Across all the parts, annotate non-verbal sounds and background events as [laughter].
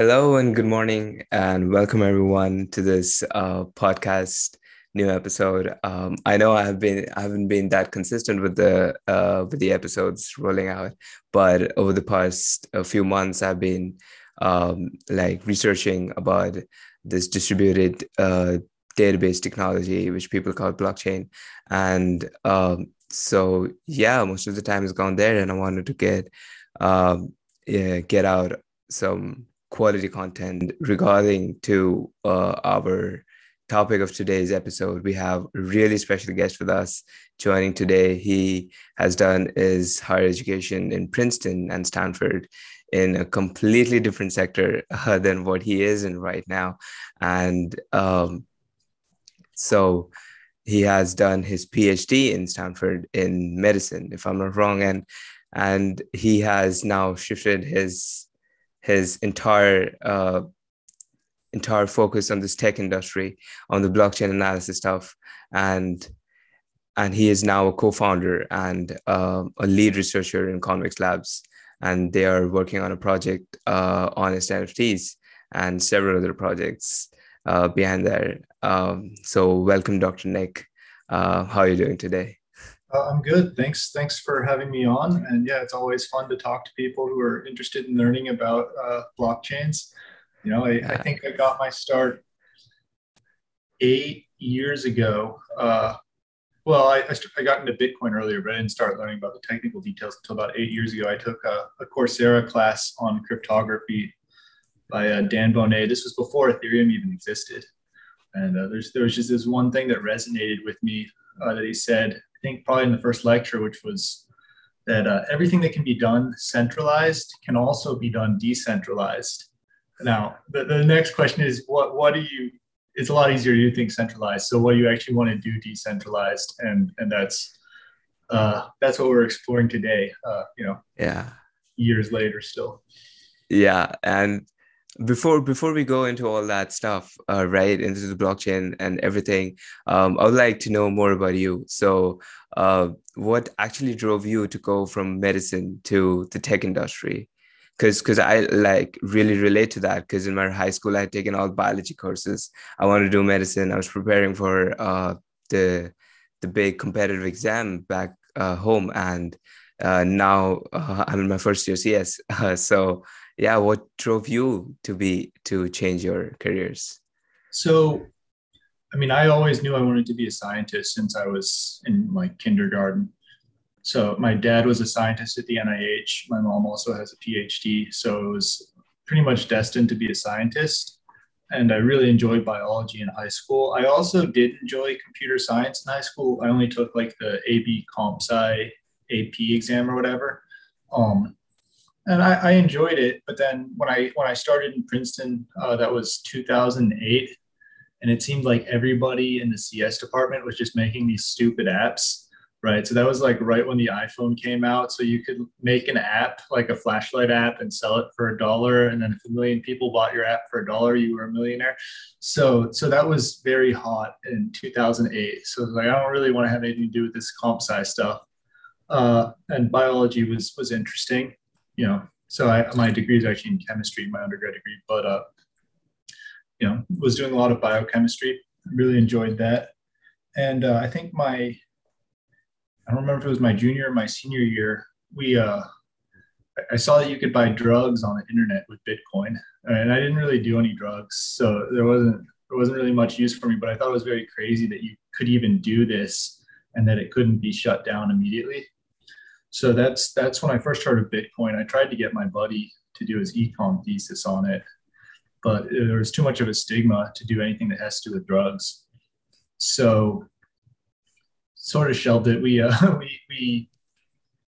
Hello and good morning, and welcome everyone to this uh, podcast new episode. Um, I know I have been I haven't been that consistent with the uh, with the episodes rolling out, but over the past few months, I've been um, like researching about this distributed uh, database technology, which people call blockchain, and um, so yeah, most of the time has gone there, and I wanted to get um, yeah, get out some quality content regarding to uh, our topic of today's episode. We have a really special guest with us joining today. He has done his higher education in princeton and stanford in a completely different sector uh, [laughs] than what he is in right now. And um, so he has done his phd in stanford in medicine if i'm not wrong. And and he has now shifted his his entire uh, entire focus on this tech industry, on the blockchain analysis stuff, and and he is now a co-founder and uh, a lead researcher in Convex Labs, and they are working on a project uh, on NFTs and several other projects uh, behind there. Um, so welcome, Dr. Nick. Uh, how are you doing today? Uh, I'm good. Thanks. Thanks for having me on. And yeah, it's always fun to talk to people who are interested in learning about uh, blockchains. You know, I, yeah. I, think I got my start eight years ago. Uh, well, I, I, I, got into Bitcoin earlier, but I didn't start learning about the technical details until about eight years ago. I took a, a Coursera class on cryptography by uh, Dan Boneh. This was before Ethereum even existed. And uh, there's there was just this one thing that resonated with me uh, that he said think probably in the first lecture, which was that uh, everything that can be done centralized can also be done decentralized. Now, the, the next question is what, what do you, it's a lot easier to do things centralized. So what do you actually want to do decentralized? And, and that's, uh, that's what we're exploring today, uh, you know, yeah, years later still. Yeah. And before before we go into all that stuff uh, right into the blockchain and everything um, i would like to know more about you. So uh, what actually drove you to go from medicine to the tech industry? Because because i like really relate to that because in my high school i had taken all biology courses. I wanted to do medicine. I was preparing for uh, the the big competitive exam back uh, home and uh, now uh, [laughs] i'm in my first year cs [laughs] so yeah what drove you to be to change your careers? So i mean i always knew i wanted to be a scientist since i was in like kindergarten. So my dad was a scientist at the nih my mom also has a phd so it was pretty much destined to be a scientist. And i really enjoyed biology in high school. I also did enjoy computer science in high school. I only took like the ab comp sci ap exam or whatever. Um, and I, I, enjoyed it. But then when I when I started in Princeton, uh, that was 2008, and it seemed like everybody in the CS department was just making these stupid apps, right? So that was like right when the iPhone came out, so you could make an app like a flashlight app and sell it for a dollar, and then if a million people bought your app for a dollar, you were a millionaire. So so that was very hot in 2008. So like I don't really want to have anything to do with this comp sci stuff. Uh, and biology was was interesting you know, so I, my degree is actually in chemistry, my undergrad degree, but, uh, you know, was doing a lot of biochemistry. Really enjoyed that. And uh, I think my, I don't remember if it was my junior or my senior year, we, uh, I saw that you could buy drugs on the internet with Bitcoin, and I didn't really do any drugs, so there wasn't there wasn't really much use for me. But I thought it was very crazy that you could even do this, and that it couldn't be shut down immediately. So that's that's when I first heard of Bitcoin. I tried to get my buddy to do his econ thesis on it, but there was too much of a stigma to do anything that has to do with drugs. So sort of shelved it. We [laughs] uh, we we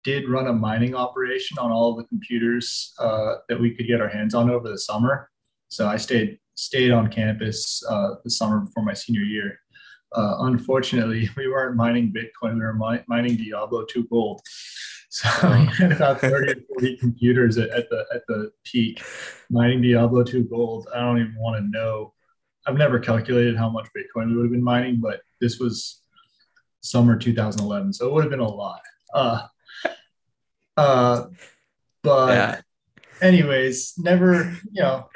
did run a mining operation on all the computers uh, that we could get our hands on over the summer. So I stayed stayed on campus uh, the summer before my senior year. Uh, unfortunately, [laughs] we weren't mining Bitcoin; we were mi- mining Diablo 2 Gold. [laughs] So we had about 30 or 40 computers at, at, the at the peak mining Diablo 2 gold. I don't even want to know. I've never calculated how much Bitcoin we would have been mining, but this was summer 2011, so it would have been a lot. Uh, uh, but yeah. anyways, never, you know,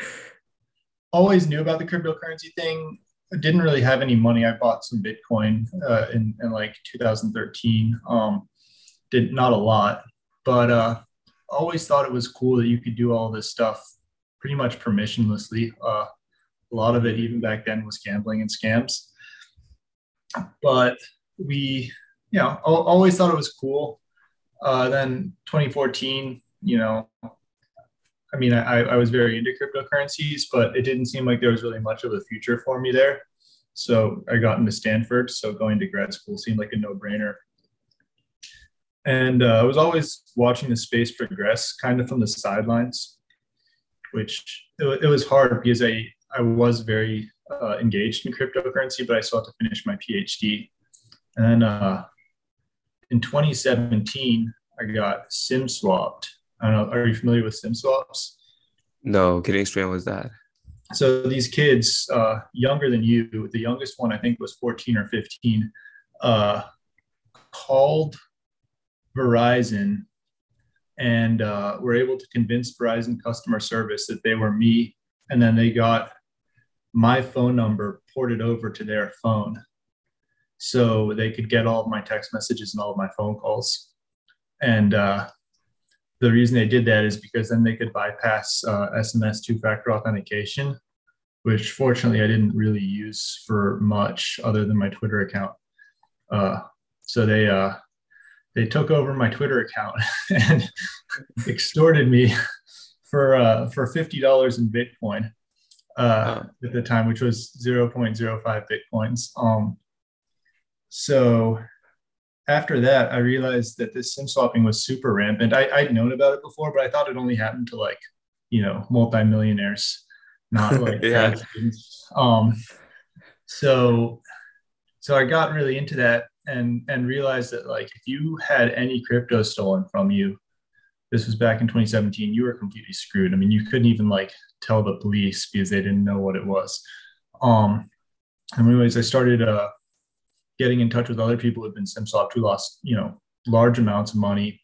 always knew about the cryptocurrency thing. I didn't really have any money. I bought some Bitcoin uh, in, in like 2013. Um, did not a lot, but uh, always thought it was cool that you could do all this stuff pretty much permissionlessly. Uh, a lot of it, even back then, was gambling and scams. But we, you know, always thought it was cool. Uh, then 2014, you know, I mean, I, I was very into cryptocurrencies, but it didn't seem like there was really much of a future for me there. So I got into Stanford. So going to grad school seemed like a no brainer. And uh, I was always watching the space progress kind of from the sidelines, which it, it was hard because I, I was very uh, engaged in cryptocurrency, but I still had to finish my PhD. And then uh, in 2017, I got SIM swapped I don't know. Are you familiar with sim swaps? No. Can you explain what's that? So these kids, uh, younger than you, the youngest one I think was 14 or 15, uh, called Verizon and uh, were able to convince Verizon customer service that they were me, and then they got my phone number ported over to their phone, so they could get all of my text messages and all of my phone calls. And uh, the reason they did that is because then they could bypass uh, SMS two factor authentication, which fortunately I didn't really use for much other than my Twitter account. Uh, so they uh, they took over my Twitter account [laughs] and [laughs] extorted me for uh, for fifty dollars in Bitcoin uh, oh. at the time, which was zero point zero five bitcoins. Um, so after that, I realized that this sim swapping was super rampant. I, I'd known about it before, but I thought it only happened to like, you know, multimillionaires, not [laughs] like yeah. Um, so, so I got really into that and and realized that like if you had any crypto stolen from you, this was back in 2017, you were completely screwed. I mean, you couldn't even like tell the police because they didn't know what it was. Um, and anyways, I started uh getting in touch with other people who've been SIM swapped who lost, you know, large amounts of money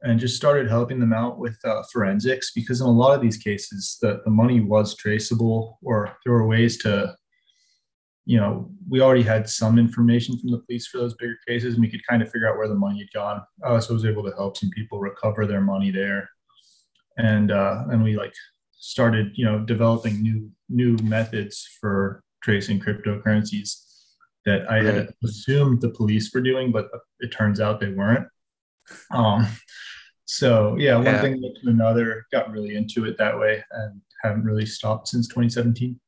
and just started helping them out with uh, forensics because in a lot of these cases the, the money was traceable or there were ways to you know we already had some information from the police for those bigger cases and we could kind of figure out where the money had gone. Uh, so i was able to help some people recover their money there. And uh, and we like started you know developing new new methods for tracing cryptocurrencies that I had assumed the police were doing, but it turns out they weren't. Um, so yeah, one yeah. thing led to another. Got really into it that way, and haven't really stopped since 2017.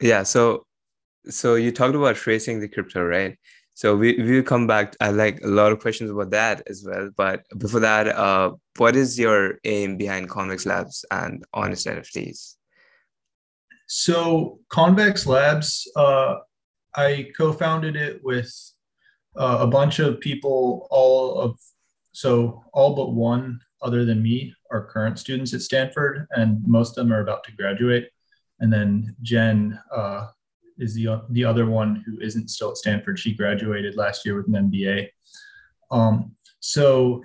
Yeah. So, so you talked about tracing the crypto, right? So we we will come back. I like a lot of questions about that as well. But before that, uh, what is your aim behind Convex Labs and Honest NFTs? So Convex Labs, uh, I co-founded it with uh, a bunch of people, all of so all but one other than me are current students at Stanford, and most of them are about to graduate. And then Jen uh, is the the other one who isn't still at Stanford. She graduated last year with an MBA. Um, so,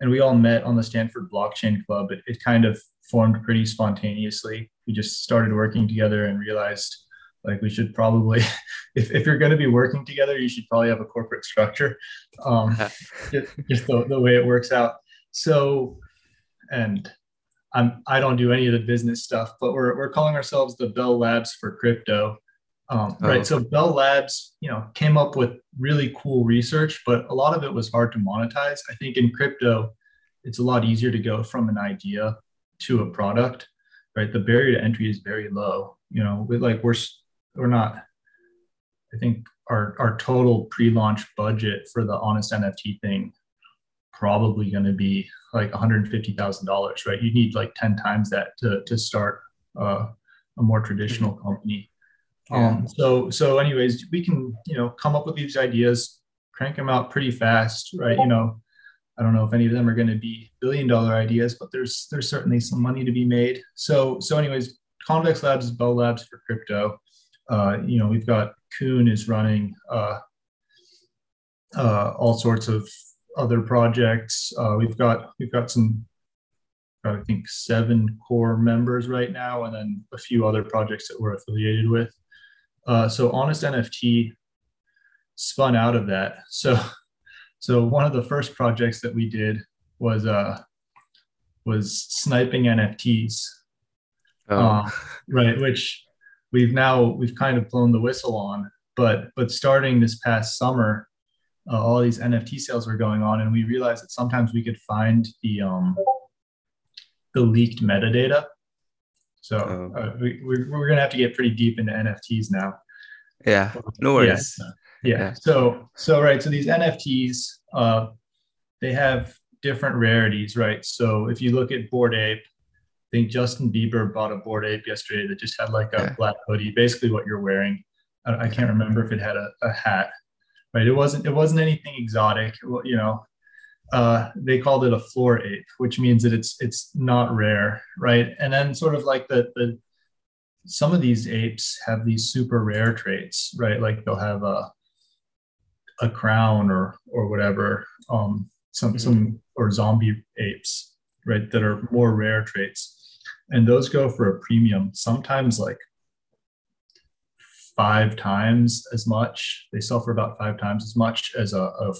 and we all met on the Stanford Blockchain Club. It, it kind of formed pretty spontaneously. We just started working together and realized like we should probably [laughs] if, if you're going to be working together you should probably have a corporate structure um, [laughs] just, just the, the way it works out. So and i'm i don't do any of the business stuff but we're, we're calling ourselves the bell labs for crypto. Um, oh. right so bell labs you know came up with really cool research but a lot of it was hard to monetize. I think in crypto it's a lot easier to go from an idea to a product right? The barrier to entry is very low you know with like we're we're not i think our our total pre-launch budget for the honest nft thing probably going to be like $150000 right? You need like 10 times that to, to start uh, a more traditional company. Yeah. um, so so anyways we can you know come up with these ideas crank them out pretty fast right? You know i don't know if any of them are going to be billion dollar ideas but there's there's certainly some money to be made. So so anyways convex labs is bell labs for crypto uh, you know, we've got Kuhn is running uh, uh, all sorts of other projects. Uh, we've got we've got some I think seven core members right now, and then a few other projects that we're affiliated with. Uh, so Honest NFT spun out of that. So, so one of the first projects that we did was uh, was sniping NFTs, oh. uh, right? Which we've now we've kind of blown the whistle on. But but starting this past summer, uh, all these NFT sales were going on, and we realized that sometimes we could find the um, the leaked metadata. So oh. uh, we, we're, we're gonna have to get pretty deep into NFTs now. Yeah, no worries. Yeah. yeah. yeah. So so right. So these NFTs, uh, they have different rarities, right? So if you look at Bored Ape, I think Justin Bieber bought a Bored Ape yesterday that just had like a yeah. black hoodie, basically what you're wearing. I, I can't remember if it had a, a hat right? It wasn't it wasn't anything exotic. You know, uh, they called it a floor ape, which means that it's it's not rare, right? And then sort of like the the some of these apes have these super rare traits, right? Like they'll have a a crown or or whatever, um, some mm-hmm. some or zombie apes, right? That are more rare traits, and those go for a premium. Sometimes like five times as much. They sell for about five times as much as a, a.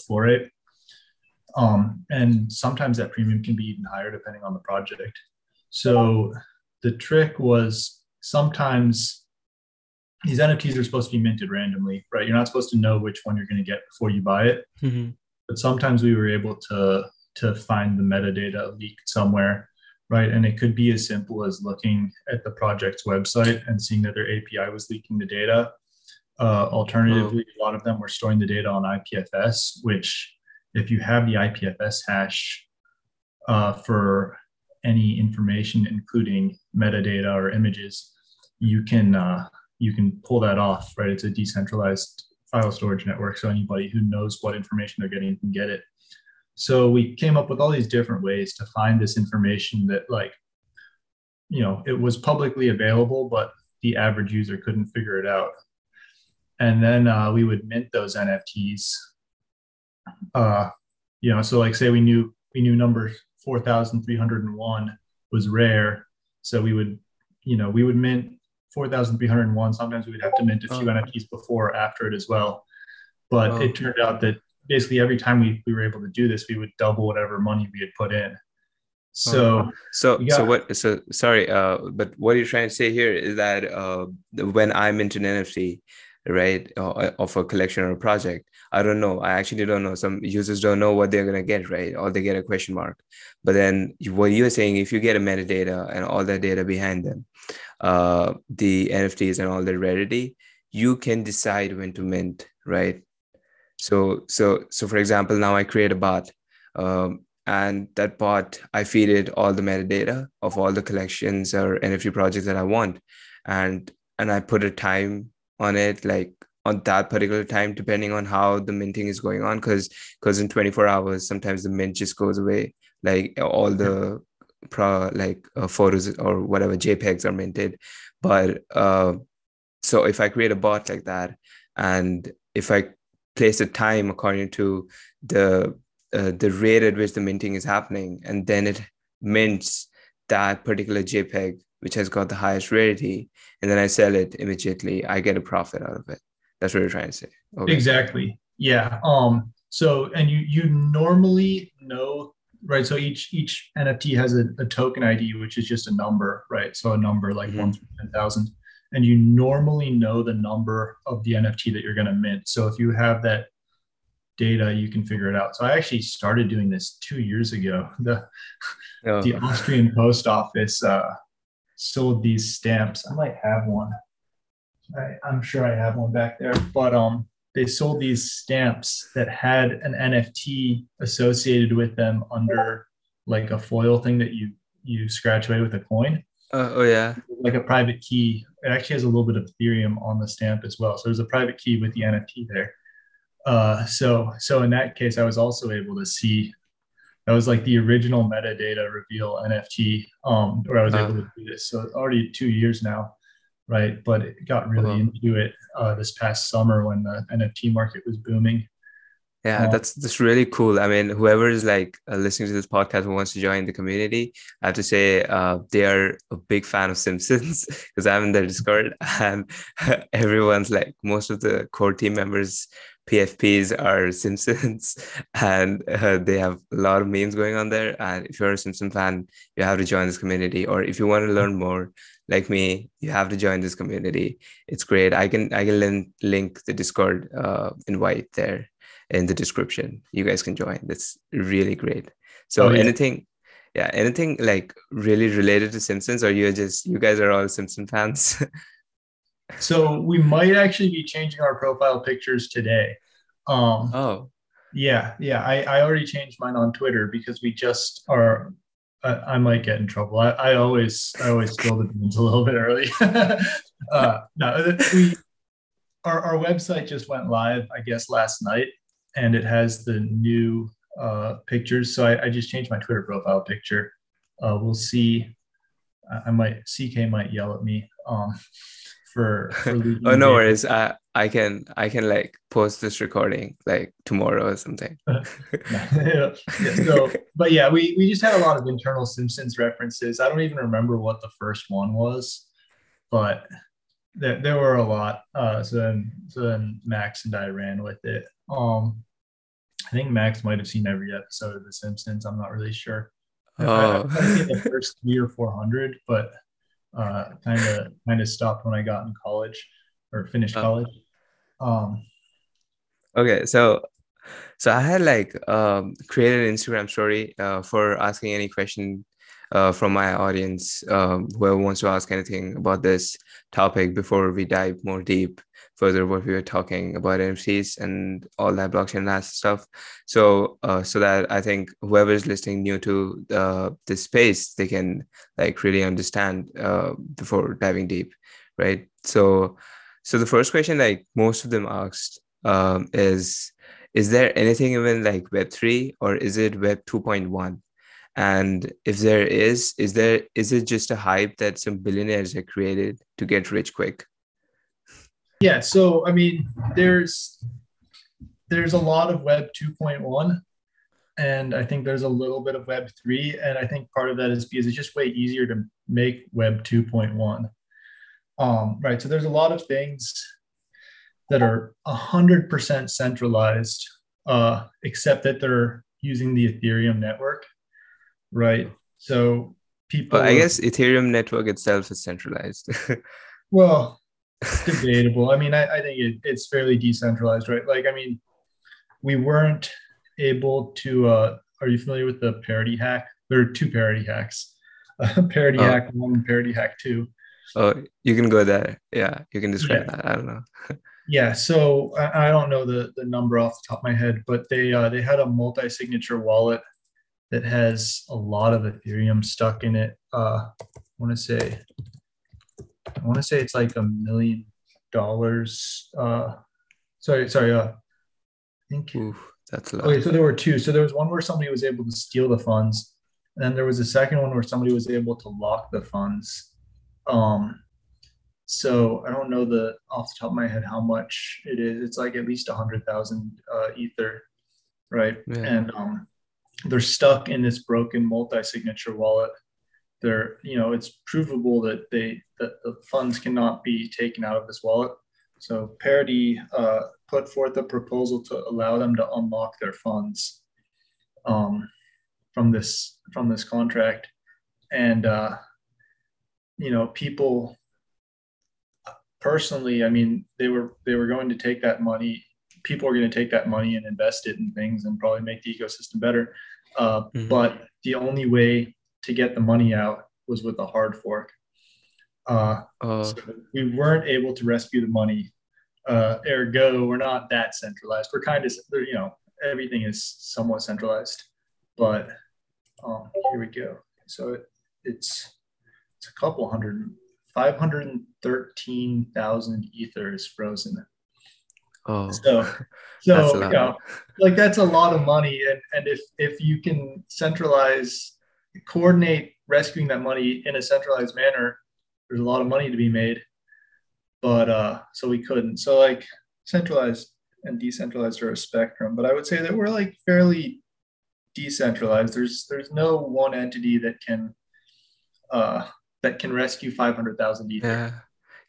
Um, and sometimes that premium can be even higher depending on the project. So the trick was sometimes these NFTs are supposed to be minted randomly, right? You're not supposed to know which one you're going to get before you buy it. Mm-hmm. But sometimes we were able to to find the metadata leaked somewhere right? And it could be as simple as looking at the project's website and seeing that their API was leaking the data. Uh, alternatively, a lot of them were storing the data on IPFS, which, if you have the IPFS hash uh, for any information, including metadata or images, you can uh, you can pull that off, right? It's a decentralized file storage network, so anybody who knows what information they're getting can get it. So we came up with all these different ways to find this information that, like, you know, it was publicly available, but the average user couldn't figure it out. And then uh, we would mint those NFTs. Uh, you know, so like say we knew we knew number four thousand three hundred and one was rare, so we would, you know, we would mint four thousand three hundred and one. Sometimes we would have to mint a few oh. NFTs before or after it as well. But oh. it turned out that basically every time we, we were able to do this, we would double whatever money we had put in. So, uh, so, got, so what, so sorry, uh, but what you're trying to say here is that, uh, when I'm into an NFT, right, uh, of a collection or a project, I don't know. I actually don't know. Some users don't know what they're going to get, right? Or they get a question mark. But then what you're saying, if you get a metadata and all that data behind them, uh, the NFTs and all the rarity, you can decide when to mint, right? So so so for example, now I create a bot, um, and that bot I feed it all the metadata of all the collections or NFT projects that I want, and and I put a time on it, like on that particular time, depending on how the minting is going on, because because in 24 hours sometimes the mint just goes away, like all the pro like uh, photos or whatever JPEGs are minted, but uh, so if I create a bot like that, and if I place a time according to the uh, the rate at which the minting is happening, and then it mints that particular JPEG which has got the highest rarity, and then I sell it immediately. I get a profit out of it. That's what you're trying to say. Okay. Exactly. Yeah. Um. So, and you you normally know right so each each nft has a, a, token id which is just a number right so a number like mm-hmm. 1 through 10000 and you normally know the number of the NFT that you're going to mint. So if you have that data, you can figure it out. So I actually started doing this two years ago. [laughs] The, oh. the Austrian post office uh, sold these stamps. I might have one. I, I'm sure I have one back there, but um, they sold these stamps that had an NFT associated with them under like a foil thing that you you scratch away with a coin. Uh, oh yeah, like a private key. It actually has a little bit of Ethereum on the stamp as well. So there's a private key with the NFT there. Uh, so so in that case, I was also able to see that was like the original metadata reveal NFT, um, where I was uh, able to do this. So it's already two years now, right? But it got really into it uh, this past summer when the NFT market was booming. Yeah, that's that's really cool. I mean, whoever is like uh, listening to this podcast who wants to join the community, I have to say uh, they are a big fan of Simpsons [laughs] because I'm in their Discord and [laughs] everyone's like most of the core team members PFPs are Simpsons, [laughs] and uh, they have a lot of memes going on there. And if you're a Simpson fan, you have to join this community. Or if you want to learn more, like me, you have to join this community. It's great. I can I can link link the Discord uh, invite there in the description. You guys can join. That's really great. So oh, yeah. anything, yeah, anything like really related to Simpsons, or you're just you guys are all Simpson fans? [laughs] so we might actually be changing our profile pictures today. Um, oh, yeah, yeah. I I already changed mine on Twitter because we just are. I, I might get in trouble. I, I always I always spill the beans a little bit early. [laughs] uh, no, we our, our website just went live, I guess, last night and it has the new uh, pictures. So I, I, just changed my Twitter profile picture. Uh, we'll see. I might CK might yell at me um, [laughs] for. [laughs] for oh no worries. I I can I can like post this recording like tomorrow or something. [laughs] yeah. yeah. So, but yeah, we we just had a lot of internal Simpsons references. I don't even remember what the first one was, but there, there were a lot. Uh, so then so then Max and I ran with it. Um, I think Max might have seen every episode of The Simpsons. I'm not really sure. Oh. I, I the first three or four hundred, but kind of kind of stopped when I got in college or finished oh. college. Um, okay, so so I had like um, created an Instagram story uh, for asking any question uh, from my audience, um, whoever wants to ask anything about this topic before we dive more deep further what we were talking about NFTs and all that blockchain stuff. So uh, so that I think whoever is listening new to uh, this space, they can like really understand uh, before diving deep, right? So so the first question, like most of them asked, um, is is there anything even like Web three or is it Web two point one? And if there is, is there is it just a hype that some billionaires have created to get rich quick? Yeah, so I mean, there's there's a lot of Web 2.1, and I think there's a little bit of Web 3, and I think part of that is because it's just way easier to make Web 2.1. Um, right, so there's a lot of things that are 100% centralized, uh, except that they're using the Ethereum network right? So people. Well, I guess Ethereum network itself is centralized. [laughs] well, [laughs] debatable. I mean, I, I think it, it's fairly decentralized, right? Like, I mean, we weren't able to. Uh, are you familiar with the parity hack? There are two parity hacks. [laughs] Uh, parity oh. hack one, parity hack two. Oh, you can go there. Yeah, you can describe yeah. that. I don't know. [laughs] yeah, so I, I, don't know the the number off the top of my head, but they uh, they had a multi-signature wallet that has a lot of Ethereum stuck in it. Uh, I want to say, I want to say it's like a million dollars. Uh, sorry, sorry. Uh, I think. Oof, that's a lot. Okay, so there were two. So there was one where somebody was able to steal the funds, and then there was a second one where somebody was able to lock the funds. Um, so I don't know the off the top of my head how much it is. It's like at least a hundred thousand uh, ether, right? Yeah. And um, they're stuck in this broken multi-signature wallet they're you know it's provable that they that the funds cannot be taken out of this wallet so parity uh, put forth a proposal to allow them to unlock their funds um, from this from this contract and uh, you know people personally i mean they were they were going to take that money people are going to take that money and invest it in things and probably make the ecosystem better. Uh, mm-hmm. But the only way to get the money out was with a hard fork. Uh, uh, so we weren't able to rescue the money. Uh, ergo, we're not that centralized. We're kind of, you know, everything is somewhat centralized. But um, here we go. So it, it's it's a couple hundred, five hundred thirteen thousand 513,000 ether is frozen Oh, so [laughs] so you know, like that's a lot of money, and and if if you can centralize, coordinate rescuing that money in a centralized manner, there's a lot of money to be made. But uh, so we couldn't. So like centralized and decentralized are a spectrum, but I would say that we're like fairly decentralized. There's there's no one entity that can uh, that can rescue 500,000 ether. Yeah.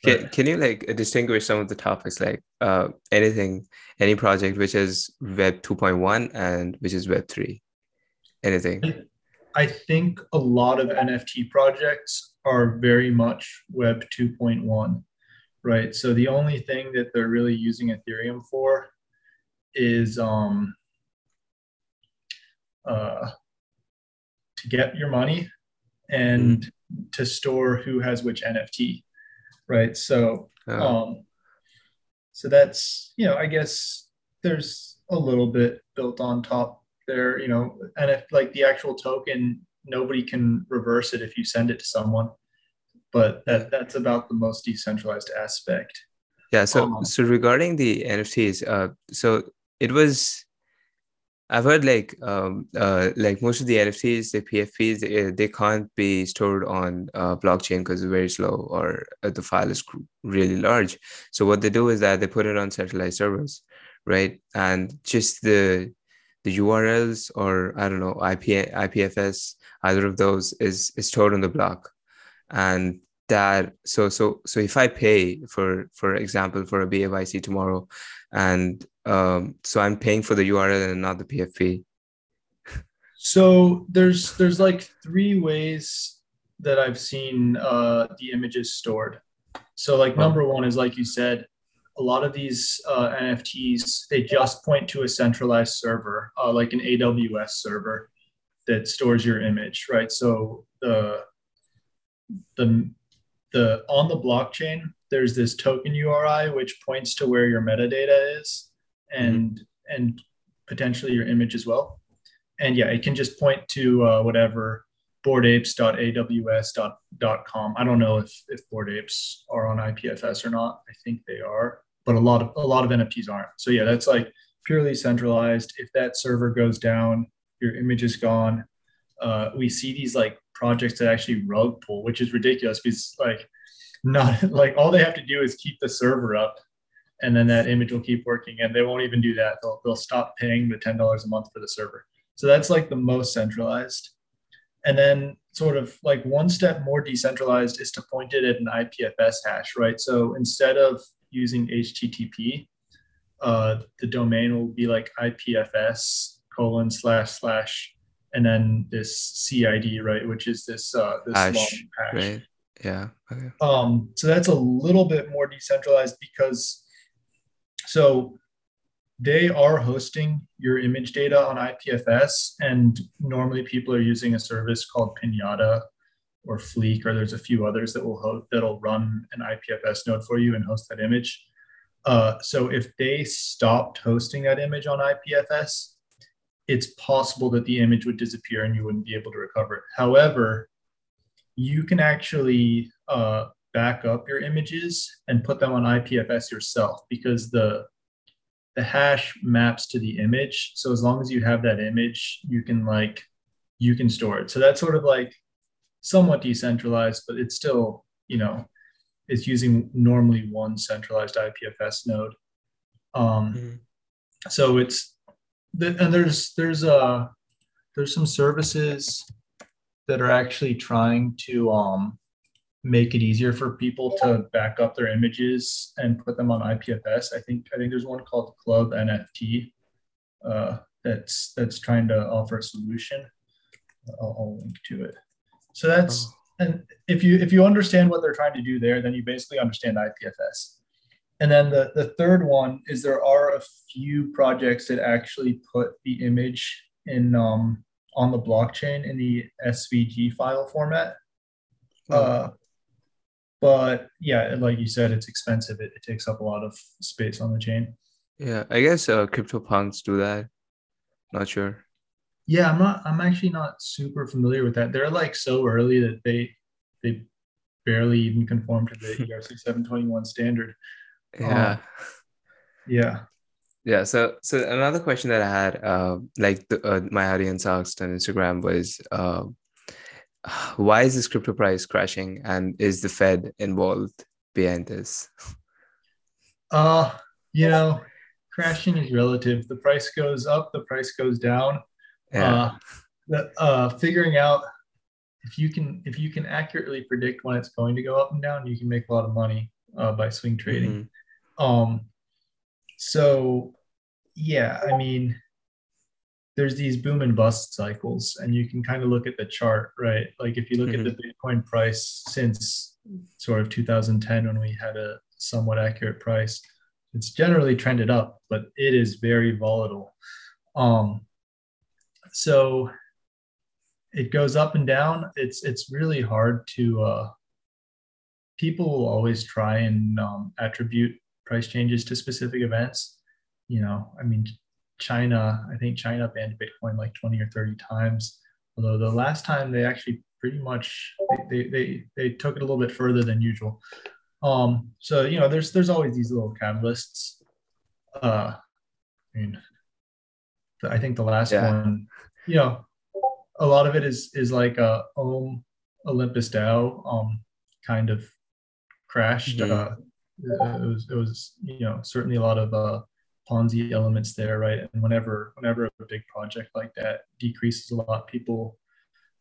Can, can you like distinguish some of the topics like uh, anything, any project which is Web 2.1 and which is Web 3? Anything? I think a lot of NFT projects are very much Web 2.1, right? So the only thing that they're really using Ethereum for is um, uh, to get your money and mm-hmm. to store who has which NFT, right? So, oh. um, so that's you know, I guess there's a little bit built on top there, you know, and if like the actual token, nobody can reverse it if you send it to someone, but that that's about the most decentralized aspect. Yeah. So um, so regarding the NFTs, uh, so it was I've heard like um, uh, like most of the NFTs, the PFPs, they, they can't be stored on uh, blockchain because it's very slow or uh, the file is really large. So what they do is that they put it on centralized servers, right? And just the the URLs or I don't know IP IPFS, either of those is is stored on the block, and that so so so if I pay for for example for a BAYC tomorrow, and um, so I'm paying for the URL and not the PFP. So there's there's like three ways that I've seen uh, the images stored. So like number one is like you said, a lot of these uh, NFTs they just point to a centralized server, uh, like an AWS server that stores your image, right? So the the the on the blockchain there's this token URI which points to where your metadata is and mm-hmm. and potentially your image as well. And yeah, it can just point to uh, whatever boardapes.aws.com. I don't know if if bored apes are on IPFS or not. I think they are, but a lot of a lot of NFTs aren't. So yeah, that's like purely centralized. If that server goes down, your image is gone. Uh, we see these like projects that actually rug pull, which is ridiculous because like not [laughs] like all they have to do is keep the server up and then that image will keep working and they won't even do that they'll, they'll stop paying the $10 a month for the server so that's like the most centralized and then sort of like one step more decentralized is to point it at an ipfs hash right so instead of using http uh, the domain will be like ipfs colon slash slash and then this cid right which is this uh this hash, long hash. right? Yeah okay. um so that's a little bit more decentralized because so they are hosting your image data on IPFS, and normally people are using a service called Pinata or Fleek, or there's a few others that will that'll run an IPFS node for you and host that image. Uh, so if they stopped hosting that image on IPFS, it's possible that the image would disappear and you wouldn't be able to recover it. However, you can actually uh, back up your images and put them on IPFS yourself because the the hash maps to the image. So as long as you have that image, you can like you can store it. So that's sort of like somewhat decentralized, but it's still, you know, it's using normally one centralized IPFS node. Um, mm-hmm. So it's and there's there's uh there's some services that are actually trying to um make it easier for people to back up their images and put them on IPFS. I think I think there's one called Club NFT uh, that's that's trying to offer a solution. I'll, I'll, link to it. So that's oh. and if you if you understand what they're trying to do there, then you basically understand IPFS. And then the, the third one is there are a few projects that actually put the image in um, on the blockchain in the SVG file format. Oh. Uh, but yeah, like you said, it's expensive. It, it takes up a lot of space on the chain. Yeah, I guess uh, CryptoPunks do that. Not sure. Yeah, I'm not. I'm actually not super familiar with that. They're like so early that they they barely even conform to the [laughs] ERC 721 standard. Yeah. Um, yeah. Yeah. So so another question that I had, uh, like the, uh, my audience asked on Instagram was, uh, why is this crypto price crashing and is the fed involved behind this uh you know crashing is relative. The price goes up, the price goes down. Yeah. Uh, the, uh, figuring out if you can if you can accurately predict when it's going to go up and down, you can make a lot of money uh, by swing trading. Mhm. Um, so yeah, I mean, there's these boom and bust cycles, and you can kind of look at the chart, right? Like if you look at the Bitcoin price since sort of 2010 when we had a somewhat accurate price, it's generally trended up, but it is very volatile. Um, so it goes up and down. It's it's really hard to uh, people will always try and um, attribute price changes to specific events. You know, I mean, China, I think China banned Bitcoin like 20 or 30 times. Although the last time they actually pretty much they they, they took it a little bit further than usual. Um, so you know, there's there's always these little catalysts. Uh, I mean, I think the last Yeah. one, you know, a lot of it is is like a Ohm Olympus DAO um kind of crashed. Mhm. Uh, it was it was you know certainly a lot of uh, Ponzi elements there, right? And whenever whenever a big project like that decreases a lot, people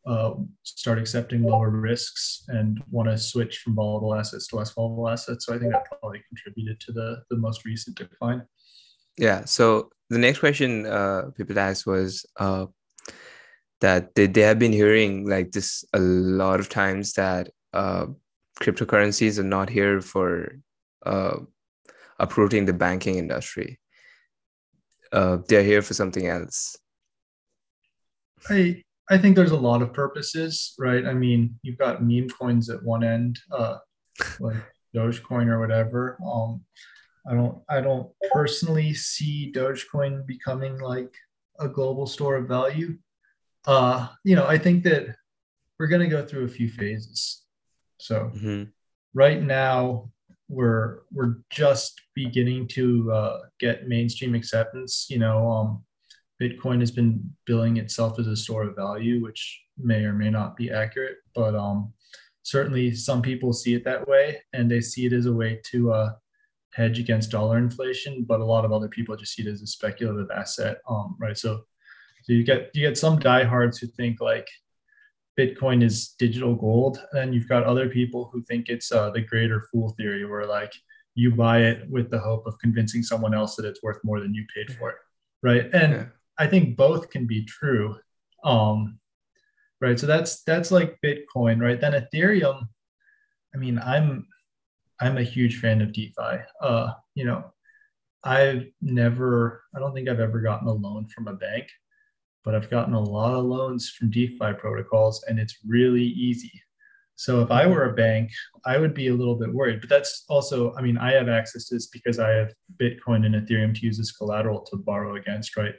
uh, start accepting lower risks and want to switch from volatile assets to less volatile assets. So I think that probably contributed to the the most recent decline. Yeah. So the next question uh, people asked was uh, that they, they have been hearing like this a lot of times that uh, cryptocurrencies are not here for uh, uprooting the banking industry. Uh, they're here for something else. I I think there's a lot of purposes, right? I mean, you've got meme coins at one end, uh, like Dogecoin or whatever. Um, I don't I don't personally see Dogecoin becoming like a global store of value. Uh, you know, I think that we're going to go through a few phases. So Mhm. right now we're we're just beginning to uh, get mainstream acceptance. You know, um, Bitcoin has been billing itself as a store of value, which may or may not be accurate, but um, certainly some people see it that way, and they see it as a way to uh, hedge against dollar inflation. But a lot of other people just see it as a speculative asset, um, right? So, so you get you get some diehards who think like Bitcoin is digital gold, and then you've got other people who think it's uh, the greater fool theory, where like you buy it with the hope of convincing someone else that it's worth more than you paid for it, right? And Yeah. I think both can be true. Um, right. So that's that's like Bitcoin, right? Then Ethereum, I mean, I'm I'm a huge fan of DeFi. Uh, you know, I've never, I don't think I've ever gotten a loan from a bank, but I've gotten a lot of loans from DeFi protocols and it's really easy. So if I were a bank, I would be a little bit worried. But that's also, I mean, I have access to this because I have Bitcoin and Ethereum to use as collateral to borrow against, right?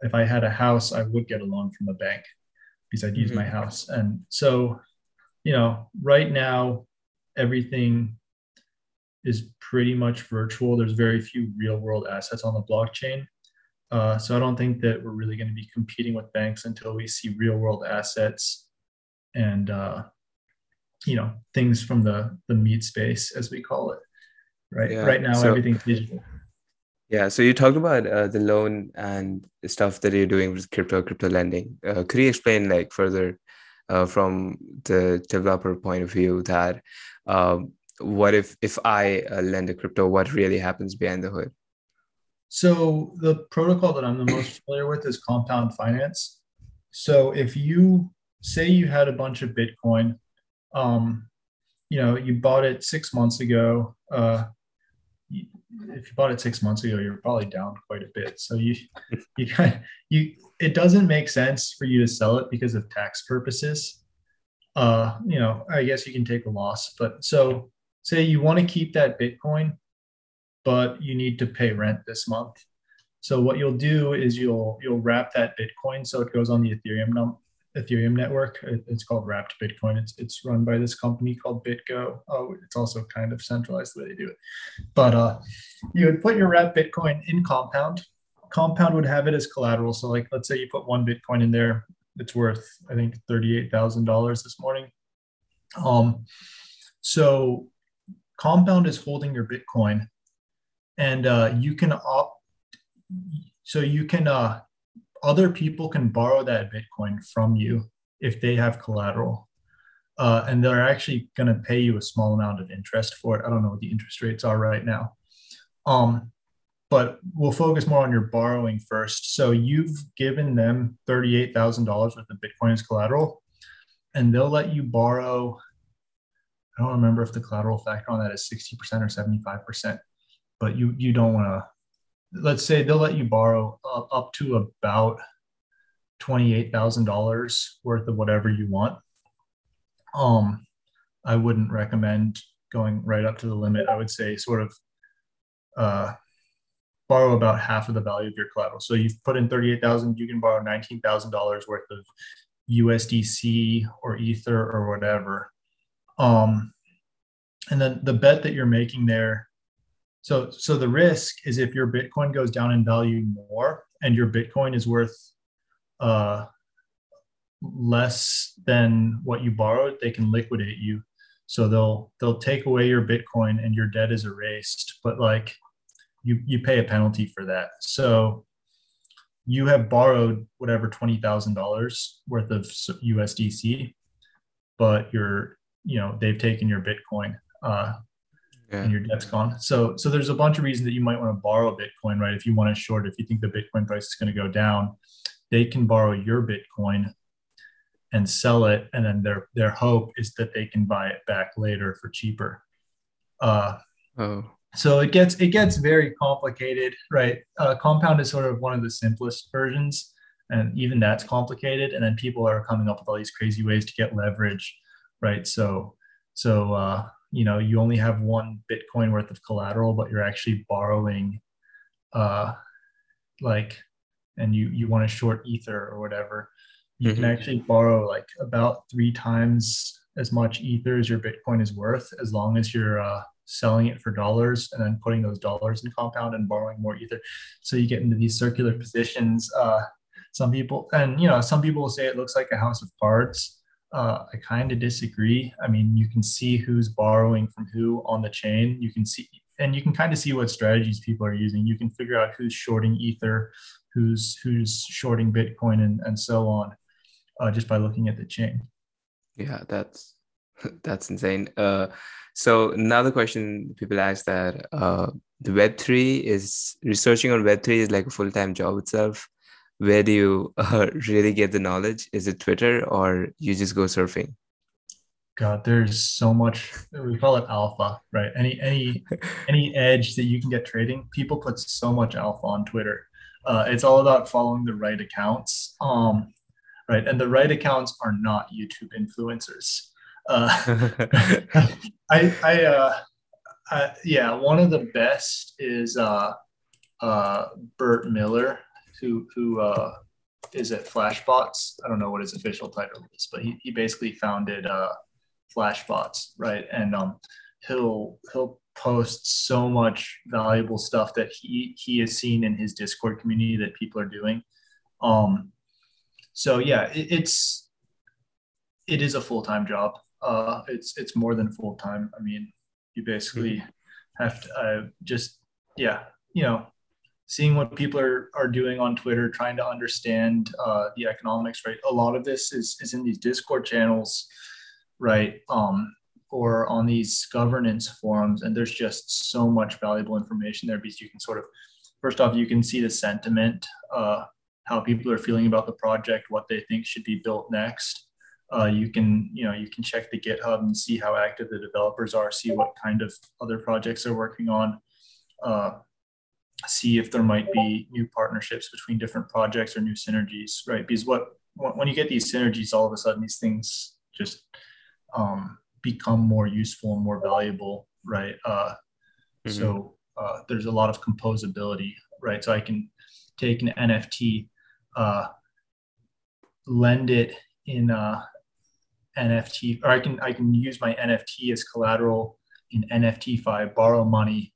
If I had a house, I would get a loan from a bank because I'd use my Mhm. house. And so, you know, right now, everything is pretty much virtual. There's very few real world assets on the blockchain. Uh, so I don't think that we're really going to be competing with banks until we see real world assets and uh, you know things from the the meat space as we call it. Right. Yeah. Right now So- everything's digital. Yeah, so you talked about uh, the loan and stuff that you're doing with crypto, crypto lending. Uh, could you explain like further uh, from the developer point of view that um, what if if I uh, lend a crypto, what really happens behind the hood? So the protocol that I'm the most [clears throat] familiar with is compound finance. So if you say you had a bunch of Bitcoin, um, you know, you bought it six months ago. Uh, if you bought it six months ago, you're probably down quite a bit. So you, [laughs] you kind you, it doesn't make sense for you to sell it because of tax purposes. Uh, you know, I guess you can take a loss, but so say you want to keep that Bitcoin, but you need to pay rent this month. So what you'll do is you'll you'll wrap that Bitcoin so it goes on the Ethereum num- Ethereum network. It- It's called Wrapped Bitcoin. It's it's run by this company called BitGo. Oh, it's also kind of centralized the way they do it. But uh, you would put your wrapped Bitcoin in Compound. Compound would have it as collateral. So like let's say you put one Bitcoin in there, it's worth I think thirty eight thousand dollars this morning. Um, so Compound is holding your Bitcoin, and uh, you can opt so you can uh other people can borrow that bitcoin from you if they have collateral. Uh, and they're actually going to pay you a small amount of interest for it. I don't know what the interest rates are right now. Um but we'll focus more on your borrowing first. So you've given them $38000 worth of bitcoin as collateral and they'll let you borrow I don't remember if the collateral factor on that is 60% or 75%, but you you don't want to let's say they'll let you borrow up, up to about $28,000 worth of whatever you want. Um I wouldn't recommend going right up to the limit. I would say sort of uh borrow about half of the value of your collateral. So you've put in 38,000, you can borrow $19,000 worth of USDC or Ether or whatever um, and then the bet that you're making there. So, so the risk is if your Bitcoin goes down in value more and your Bitcoin is worth uh, less than what you borrowed, they can liquidate you. So they'll they'll take away your Bitcoin and your debt is erased. But like you you pay a penalty for that. So you have borrowed whatever twenty thousand dollars worth of USDC, but your you know they've taken your bitcoin uh, yeah. and your debt's gone. So so there's a bunch of reasons that you might want to borrow bitcoin right? If you want to short if you think the bitcoin price is going to go down they can borrow your bitcoin and sell it and then their their hope is that they can buy it back later for cheaper. Uh, oh. so it gets it gets very complicated right? Uh, compound is sort of one of the simplest versions and even that's complicated and then people are coming up with all these crazy ways to get leverage right? So, so uh, you know, you only have one Bitcoin worth of collateral, but you're actually borrowing, uh, like, and you you want to short Ether or whatever, you mm-hmm. can actually borrow like about three times as much Ether as your Bitcoin is worth, as long as you're uh, selling it for dollars and then putting those dollars in compound and borrowing more ether so you get into these circular positions uh, some people and you know some people will say it looks like a house of cards uh, I kind of disagree. I mean, you can see who's borrowing from who on the chain. You can see, and you can kind of see what strategies people are using. You can figure out who's shorting Ether, who's who's shorting Bitcoin, and and so on, uh, just by looking at the chain. Yeah, that's [laughs] that's insane. Uh, so another question people ask that uh, the Web three is researching on Web three is like a full time job itself where do you uh, [laughs] really get the knowledge? Is it Twitter or you just go surfing? God, there's so much. We call it alpha, right? Any any [laughs] any edge that you can get trading, people put so much alpha on Twitter. Uh, it's all about following the right accounts, um, right? And the right accounts are not YouTube influencers. Uh, [laughs] I, I, uh, I, yeah, one of the best is uh, uh, Bert Miller who who uh, is at Flashbots. I don't know what his official title is, but he, he basically founded uh, Flashbots, right? And um, he'll he'll post so much valuable stuff that he he has seen in his Discord community that people are doing. Um, so yeah, it, it's it is a full time job. Uh, it's it's more than full time. I mean, you basically mm-hmm. have to uh, just yeah, you know, seeing what people are, are doing on Twitter, trying to understand uh, the economics, right? A lot of this is, is in these Discord channels, right? Um, or on these governance forums. And there's just so much valuable information there because you can sort of, first off, you can see the sentiment, uh, how people are feeling about the project, what they think should be built next. Uh, you can, you know, you can check the GitHub and see how active the developers are, see what kind of other projects they're working on. Uh, see if there might be new partnerships between different projects or new synergies, right? Because what when you get these synergies, all of a sudden these things just um, become more useful and more valuable, right? Uh, mm-hmm. So uh, there's a lot of composability, right? So I can take an NFT, uh, lend it in a NFT, or I can I can use my NFT as collateral in NFT NFTFi, borrow money,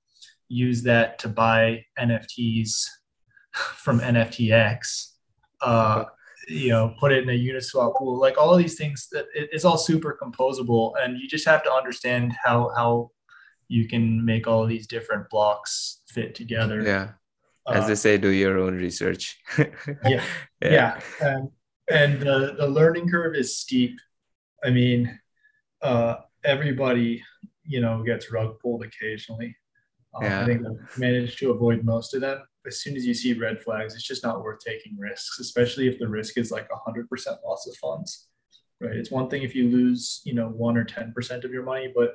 use that to buy NFTs [laughs] from NFTX. Uh, you know, put it in a Uniswap pool, like all of these things that it, it's all super composable, and you just have to understand how how you can make all of these different blocks fit together. Yeah. As uh, they say, do your own research. [laughs] yeah, yeah, yeah. Um, and the the learning curve is steep. I mean, uh, everybody, you know, gets rug pulled occasionally. Um, yeah. I think I've managed to avoid most of them. As soon as you see red flags, it's just not worth taking risks, especially if the risk is like a hundred percent loss of funds. Right? It's one thing if you lose, you know, one or ten percent of your money, but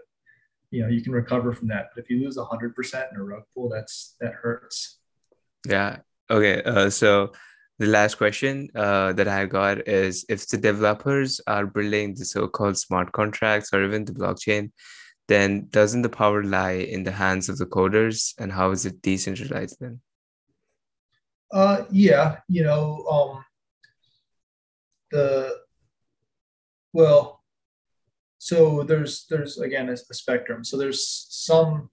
you know you can recover from that. But if you lose a hundred percent in a rug pull, that's that hurts. Yeah. Okay. Uh, so the last question uh, that I got is if the developers are building the so-called smart contracts or even the blockchain, then doesn't the power lie in the hands of the coders and how is it decentralized then? Uh, yeah, you know, um, the well, so there's there's again a, a spectrum. So there's some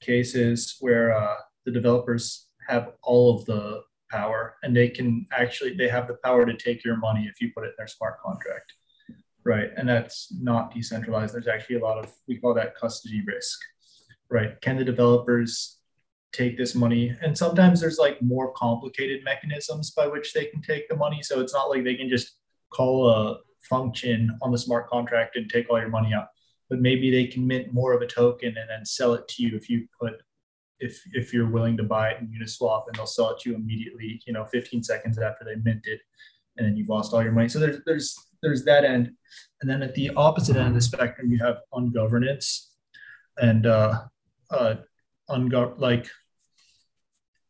cases where uh, the developers have all of the power and they can actually they have the power to take your money if you put it in their smart contract right and that's not decentralized. There's actually a lot of we call that custody risk right? Can the developers take this money? And sometimes there's like more complicated mechanisms by which they can take the money. So it's not like they can just call a function on the smart contract and take all your money out but maybe they can mint more of a token and then sell it to you if you put if if you're willing to buy it in Uniswap and they'll sell it to you immediately, you know, 15 seconds after they mint it, and then you've lost all your money. So there's there's there's that end, and then at the opposite end of the spectrum, you have ungovernance, and uh, uh, ungo- like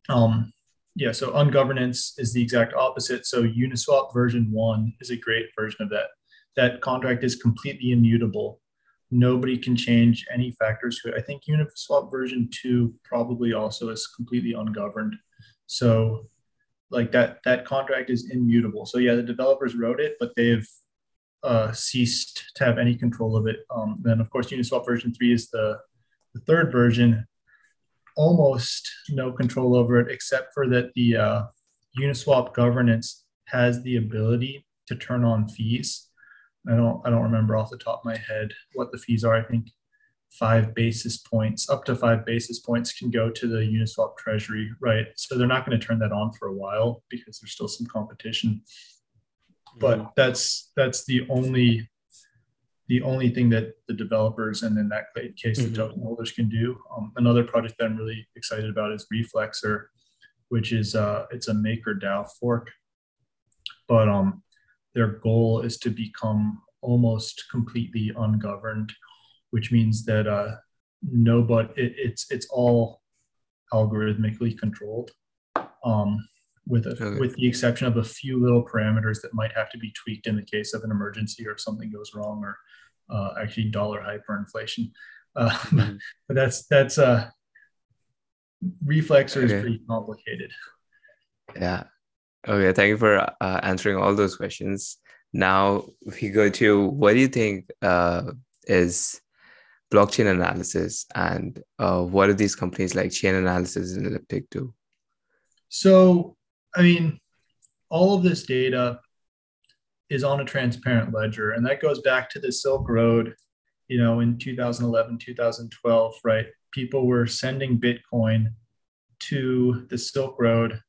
um yeah, so ungovernance is the exact opposite. So Uniswap version one is a great version of that. That contract is completely immutable nobody can change any factors to it. I think Uniswap version two probably also is completely ungoverned. So like that that contract is immutable. So yeah, the developers wrote it, but they've uh, ceased to have any control of it. Um, then of course Uniswap version three is the, the third version, almost no control over it, except for that the uh, Uniswap governance has the ability to turn on fees. I don't I don't remember off the top of my head what the fees are. I think five basis points, up to five basis points, can go to the Uniswap treasury, right? So they're not going to turn that on for a while because there's still some competition. But mm-hmm. that's that's the only the only thing that the developers and in that case mm-hmm. the token holders can do. Um, another project that I'm really excited about is Reflexer, which is uh, it's a MakerDAO fork. But um, their goal is to become almost completely ungoverned, which means that uh, but it, it's it's all algorithmically controlled, um, with a, okay. with the exception of a few little parameters that might have to be tweaked in the case of an emergency or if something goes wrong or uh, actually dollar hyperinflation. Uh, [laughs] mm-hmm. but that's that's uh, reflexer okay. is pretty complicated. Yeah, Okay, thank you for uh, answering all those questions. Now we go to what do you think uh, is blockchain analysis and uh, what do these companies like Chainalysis and Elliptic do? So, I mean, all of this data is on a transparent ledger, and that goes back to the Silk Road, you know, in 2011, 2012, right? People were sending Bitcoin to the Silk Road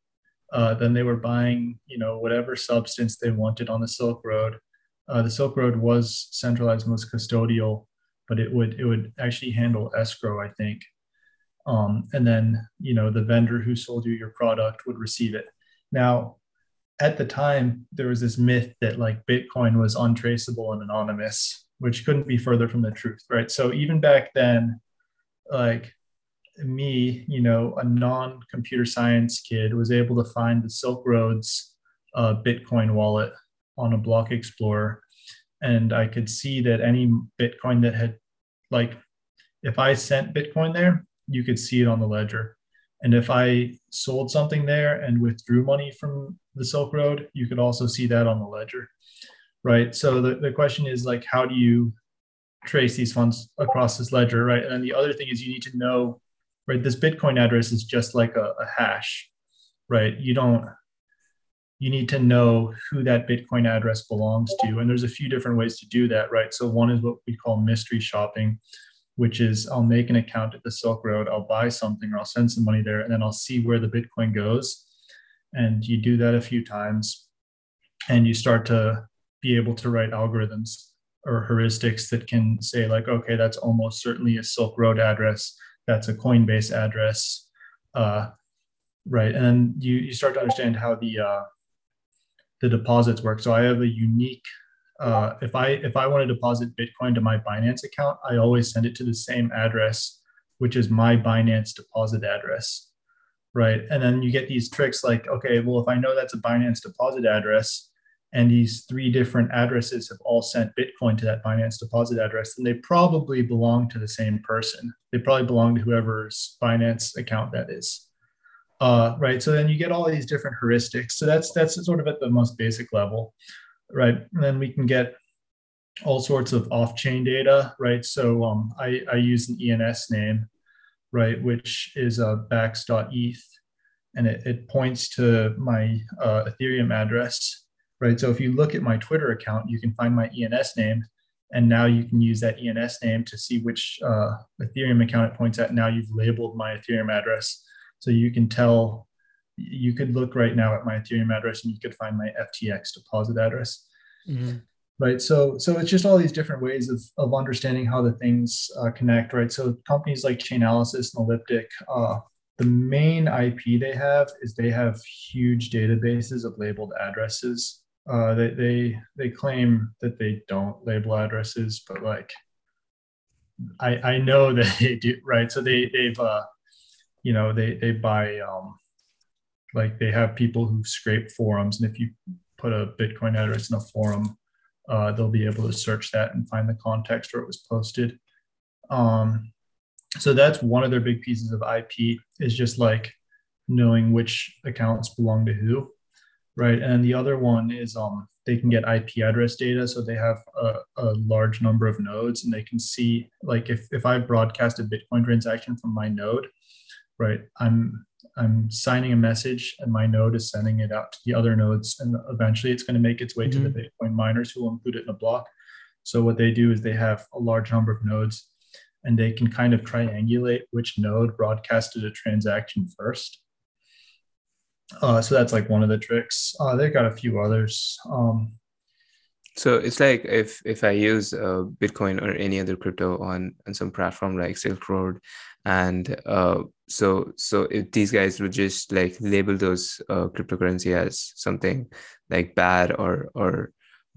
uh, then they were buying, you know, whatever substance they wanted on the Silk Road. Uh, the Silk Road was centralized, most custodial, but it would it would actually handle escrow, I think. Um, and then you know the vendor who sold you your product would receive it. Now, at the time, there was this myth that like Bitcoin was untraceable and anonymous, which couldn't be further from the truth, right? So even back then, like me, you know, a non computer science kid, was able to find the Silk Road's uh, Bitcoin wallet on a block explorer. And I could see that any Bitcoin that had, like, if I sent Bitcoin there, you could see it on the ledger. And if I sold something there and withdrew money from the Silk Road, you could also see that on the ledger. Right. So the, the question is like, how do you trace these funds across this ledger? Right. And then the other thing is you need to know right? This Bitcoin address is just like a, a hash, right? You don't, you need to know who that Bitcoin address belongs to. And there's a few different ways to do that, right? So one is what we call mystery shopping, which is I'll make an account at the Silk Road, I'll buy something or I'll send some money there, and then I'll see where the Bitcoin goes. And you do that a few times, and you start to be able to write algorithms or heuristics that can say, like, okay, that's almost certainly a Silk Road address, that's a Coinbase address, uh, right? And then you, you start to understand how the uh, the deposits work. So I have a unique uh, if I if I want to deposit Bitcoin to my Binance account, I always send it to the same address, which is my Binance deposit address, right? And then you get these tricks like, okay, well, if I know that's a Binance deposit address, and these three different addresses have all sent Bitcoin to that Binance deposit address, then they probably belong to the same person. They probably belong to whoever's Binance account that is. Uh, right. So then you get all these different heuristics. So that's that's sort of at the most basic level right? And then we can get all sorts of off-chain data, right? So um, I, I use an ENS name, right, which is a backs.eth, and it, it points to my uh, Ethereum address, right? So if you look at my Twitter account, you can find my ENS name, and now you can use that ENS name to see which uh, Ethereum account it points at. Now you've labeled my Ethereum address, so you can tell you could look right now at my Ethereum address and you could find my FTX deposit address. Mm-hmm. Right. So, so it's just all these different ways of, of understanding how the things uh, connect. Right. So companies like Chainalysis and Elliptic, uh, the main IP they have is they have huge databases of labeled addresses. Uh, they, they they claim that they don't label addresses, but like I I know [laughs] that they do. Right. So they they've uh, you know they they buy um, like they have people who scrape forums and if you put a bitcoin address in a forum uh, they'll be able to search that and find the context where it was posted. Um, so that's one of their big pieces of ip is just like knowing which accounts belong to who right? And the other one is um, they can get ip address data so they have a, a large number of nodes and they can see like if, if i broadcast a bitcoin transaction from my node right i'm I'm signing a message and my node is sending it out to the other nodes. And eventually it's going to make its way mm-hmm. to the mm-hmm. Bitcoin miners who will include it in a block. So what they do is they have a large number of nodes and they can kind of triangulate which node broadcasted a transaction first. Uh, so that's like one of the tricks. Uh, they got a few others. Um, so it's like if if I use uh, Bitcoin or any other crypto on on some platform like Silk Road, and uh, so so if these guys would just like label those uh, cryptocurrency as something like bad or or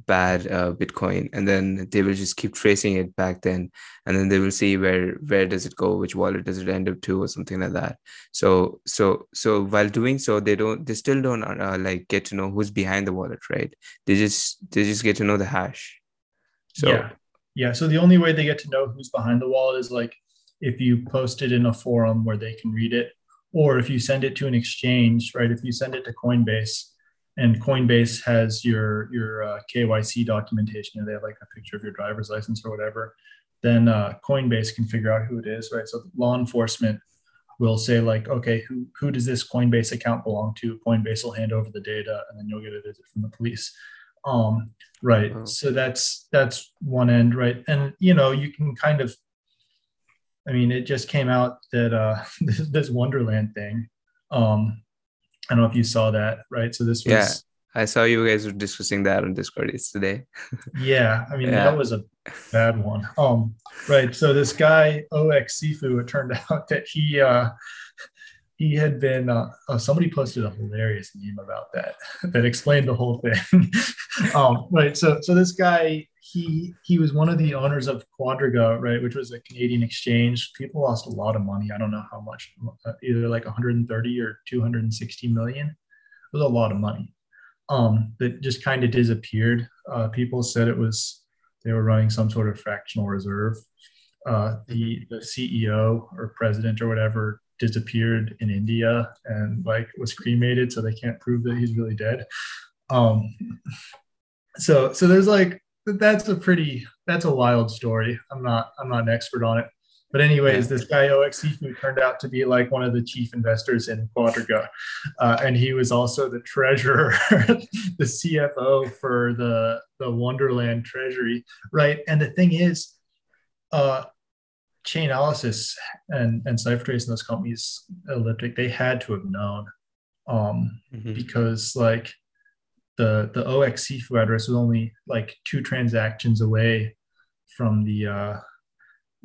bad uh, bitcoin and then they will just keep tracing it back then and then they will see where where does it go which wallet does it end up to or something like that. So so so while doing so they don't they still don't uh, like get to know who's behind the wallet right? They just they just get to know the hash. So yeah. Yeah so the only way they get to know who's behind the wallet is like if you post it in a forum where they can read it, or if you send it to an exchange, right? If you send it to Coinbase and Coinbase has your your uh, KYC documentation, and they have like a picture of your driver's license or whatever, then uh, Coinbase can figure out who it is, right? So law enforcement will say like, okay, who who does this Coinbase account belong to? Coinbase will hand over the data, and then you'll get a visit from the police. Um, right. Wow. So that's that's one end, right? And you know, you can kind of I mean, it just came out that uh, [laughs] this, this Wonderland thing. Um, I don't know if you saw that, right? So this was. Yeah, I saw you guys were discussing that on Discord yesterday. [laughs] yeah, I mean yeah. that was a bad one. Um, right. So this guy 0xSifu, it turned [laughs] out that he uh, he had been uh, uh, somebody posted a hilarious meme about that that explained the whole thing. um, right. So so this guy he he was one of the owners of Quadriga, right, which was a Canadian exchange. People lost a lot of money. I don't know how much, uh, either like 130 or 260 million. It was a lot of money. Um, that just kind of disappeared. Uh, people said it was they were running some sort of fractional reserve. Uh, the the CEO or president or whatever disappeared in India and like was cremated, so they can't prove that he's really dead. Um, so so there's like that's a pretty that's a wild story. I'm not I'm not an expert on it. But anyways, this guy 0xSifu turned out to be like one of the chief investors in Quadriga, uh, and he was also the treasurer, [laughs] the CFO for the the Wonderland Treasury, right? And the thing is, uh, Chainalysis and and Ciphertrace and those companies, Elliptic, they had to have known, um, mm-hmm. because like the the 0xSifu address was only like two transactions away from the uh,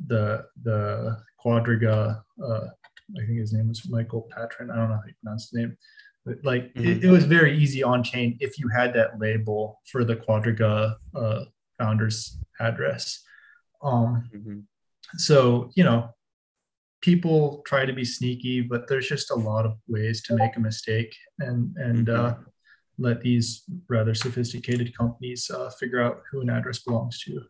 the the Quadriga. Uh, I think his name was Michael Patryn. I don't know how you pronounce his name. But like mm-hmm. it, it, was very easy on chain if you had that label for the Quadriga uh, founder's address. Um, mm-hmm. So you know, people try to be sneaky, but there's just a lot of ways to make a mistake, and and mm-hmm. uh, let these rather sophisticated companies uh, figure out who an address belongs to.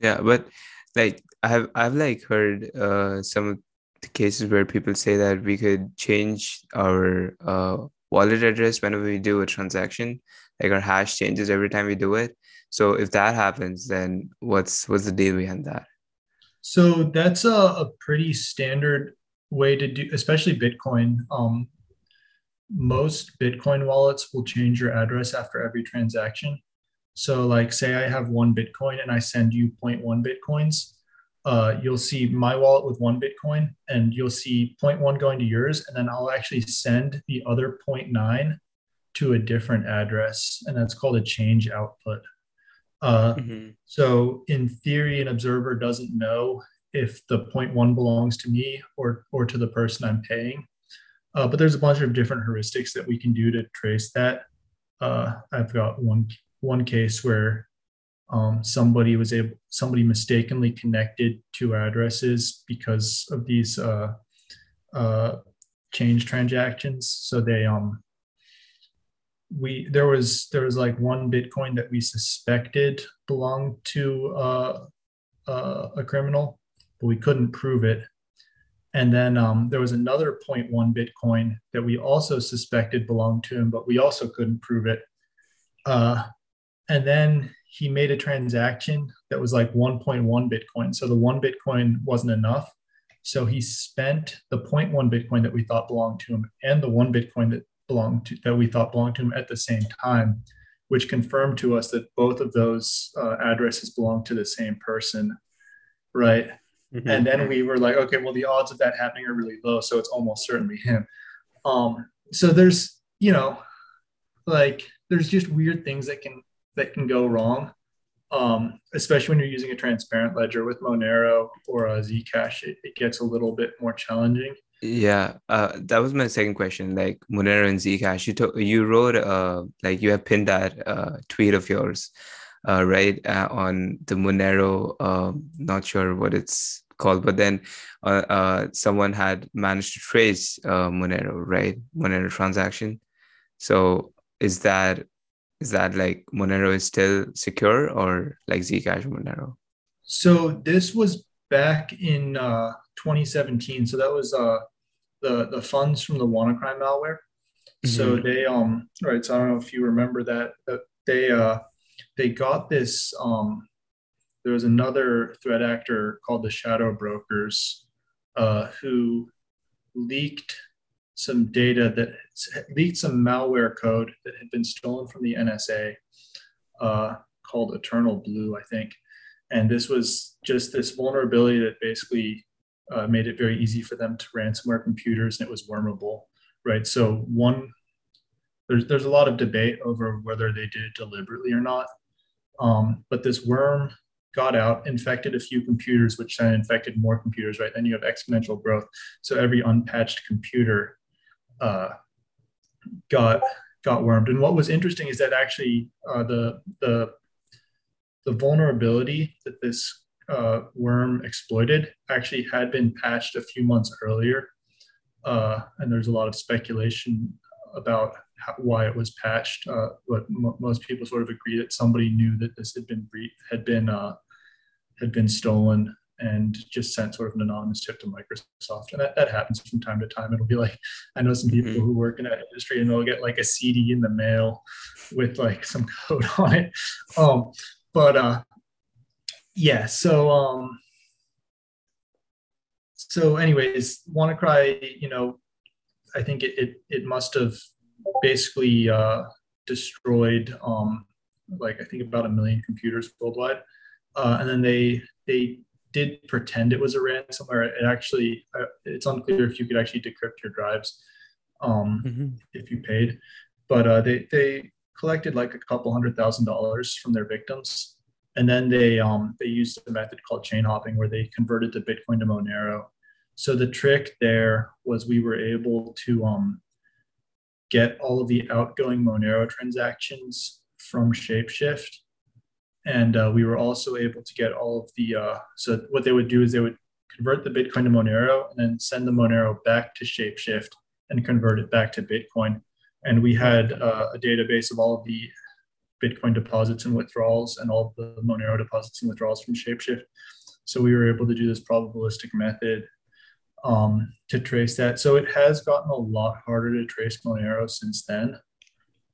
Yeah, but like I've I've like heard uh, some of the cases where people say that we could change our uh, wallet address whenever we do a transaction, like our hash changes every time we do it. So if that happens, then what's what's the deal behind that? So that's a, a pretty standard way to do, especially Bitcoin. Um, most Bitcoin wallets will change your address after every transaction. So, like, say I have one Bitcoin and I send you 0.1 Bitcoins, uh, you'll see my wallet with one Bitcoin and you'll see 0.1 going to yours. And then I'll actually send the other 0.9 to a different address. And that's called a change output. Uh, mm-hmm. So, in theory, an observer doesn't know if the 0.1 belongs to me or, or to the person I'm paying. Uh, but there's a bunch of different heuristics that we can do to trace that. Uh, I've got one one case where um, somebody was able somebody mistakenly connected two addresses because of these uh, uh, change transactions. So they um we there was there was like one Bitcoin that we suspected belonged to uh, uh, a criminal, but we couldn't prove it. And then um, there was another 0.1 Bitcoin that we also suspected belonged to him, but we also couldn't prove it. Uh, and then he made a transaction that was like 1.1 Bitcoin. So the one Bitcoin wasn't enough. So he spent the 0.1 Bitcoin that we thought belonged to him and the one Bitcoin that belonged to that we thought belonged to him at the same time, which confirmed to us that both of those uh, addresses belonged to the same person, right? Mm-hmm. And then we were like, okay, well, the odds of that happening are really low, so it's almost certainly him. Um, so there's, you know, like there's just weird things that can that can go wrong, um, especially when you're using a transparent ledger with Monero or a Zcash. It, it gets a little bit more challenging. Yeah, uh, that was my second question. Like Monero and Zcash, you took you wrote uh like you have pinned that uh, tweet of yours uh, right uh, on the Monero. Uh, not sure what it's called, but then uh, uh, someone had managed to trace uh, Monero, right? Monero transaction. So is that is that like Monero is still secure or like Zcash Monero? So this was back in uh, 2017. So that was uh, the the funds from the WannaCry malware. Mm-hmm. So they um right. So I don't know if you remember that, that they uh they got this. Um, there was another threat actor called the Shadow Brokers uh, who leaked some data that leaked some malware code that had been stolen from the NSA uh, called Eternal Blue, I think. And this was just this vulnerability that basically uh, made it very easy for them to ransomware computers and it was wormable, right? So one there's there's a lot of debate over whether they did it deliberately or not. Um, but this worm got out, infected a few computers, which then infected more computers, right? Then you have exponential growth. So every unpatched computer uh, got got wormed. And what was interesting is that actually uh, the the the vulnerability that this uh, worm exploited actually had been patched a few months earlier. Uh, and there's a lot of speculation about how, why it was patched. Uh, but most people sort of agree that somebody knew that this had been had been uh, had been stolen and just sent sort of an anonymous tip to Microsoft. And that, that happens from time to time. It'll be like, I know some people mm-hmm. who work in that industry and they'll get like a CD in the mail with like some [laughs] code on it. Um, but uh, yeah, so um, so anyways, WannaCry, you know, I think it, it, it must have basically uh, destroyed um, like I think about a million computers worldwide, uh, and then they they did pretend it was a ransomware. It actually, uh, it's unclear if you could actually decrypt your drives um, mm-hmm. if you paid, but uh, they they collected like a couple hundred thousand dollars from their victims, and then they um, they used a method called chain hopping where they converted the Bitcoin to Monero. So the trick there was we were able to um, get all of the outgoing Monero transactions from Shapeshift. And uh, we were also able to get all of the, uh, so what they would do is they would convert the Bitcoin to Monero and then send the Monero back to Shapeshift and convert it back to Bitcoin. And we had uh, a database of all of the Bitcoin deposits and withdrawals and all the Monero deposits and withdrawals from Shapeshift. So we were able to do this probabilistic method um, to trace that. So it has gotten a lot harder to trace Monero since then.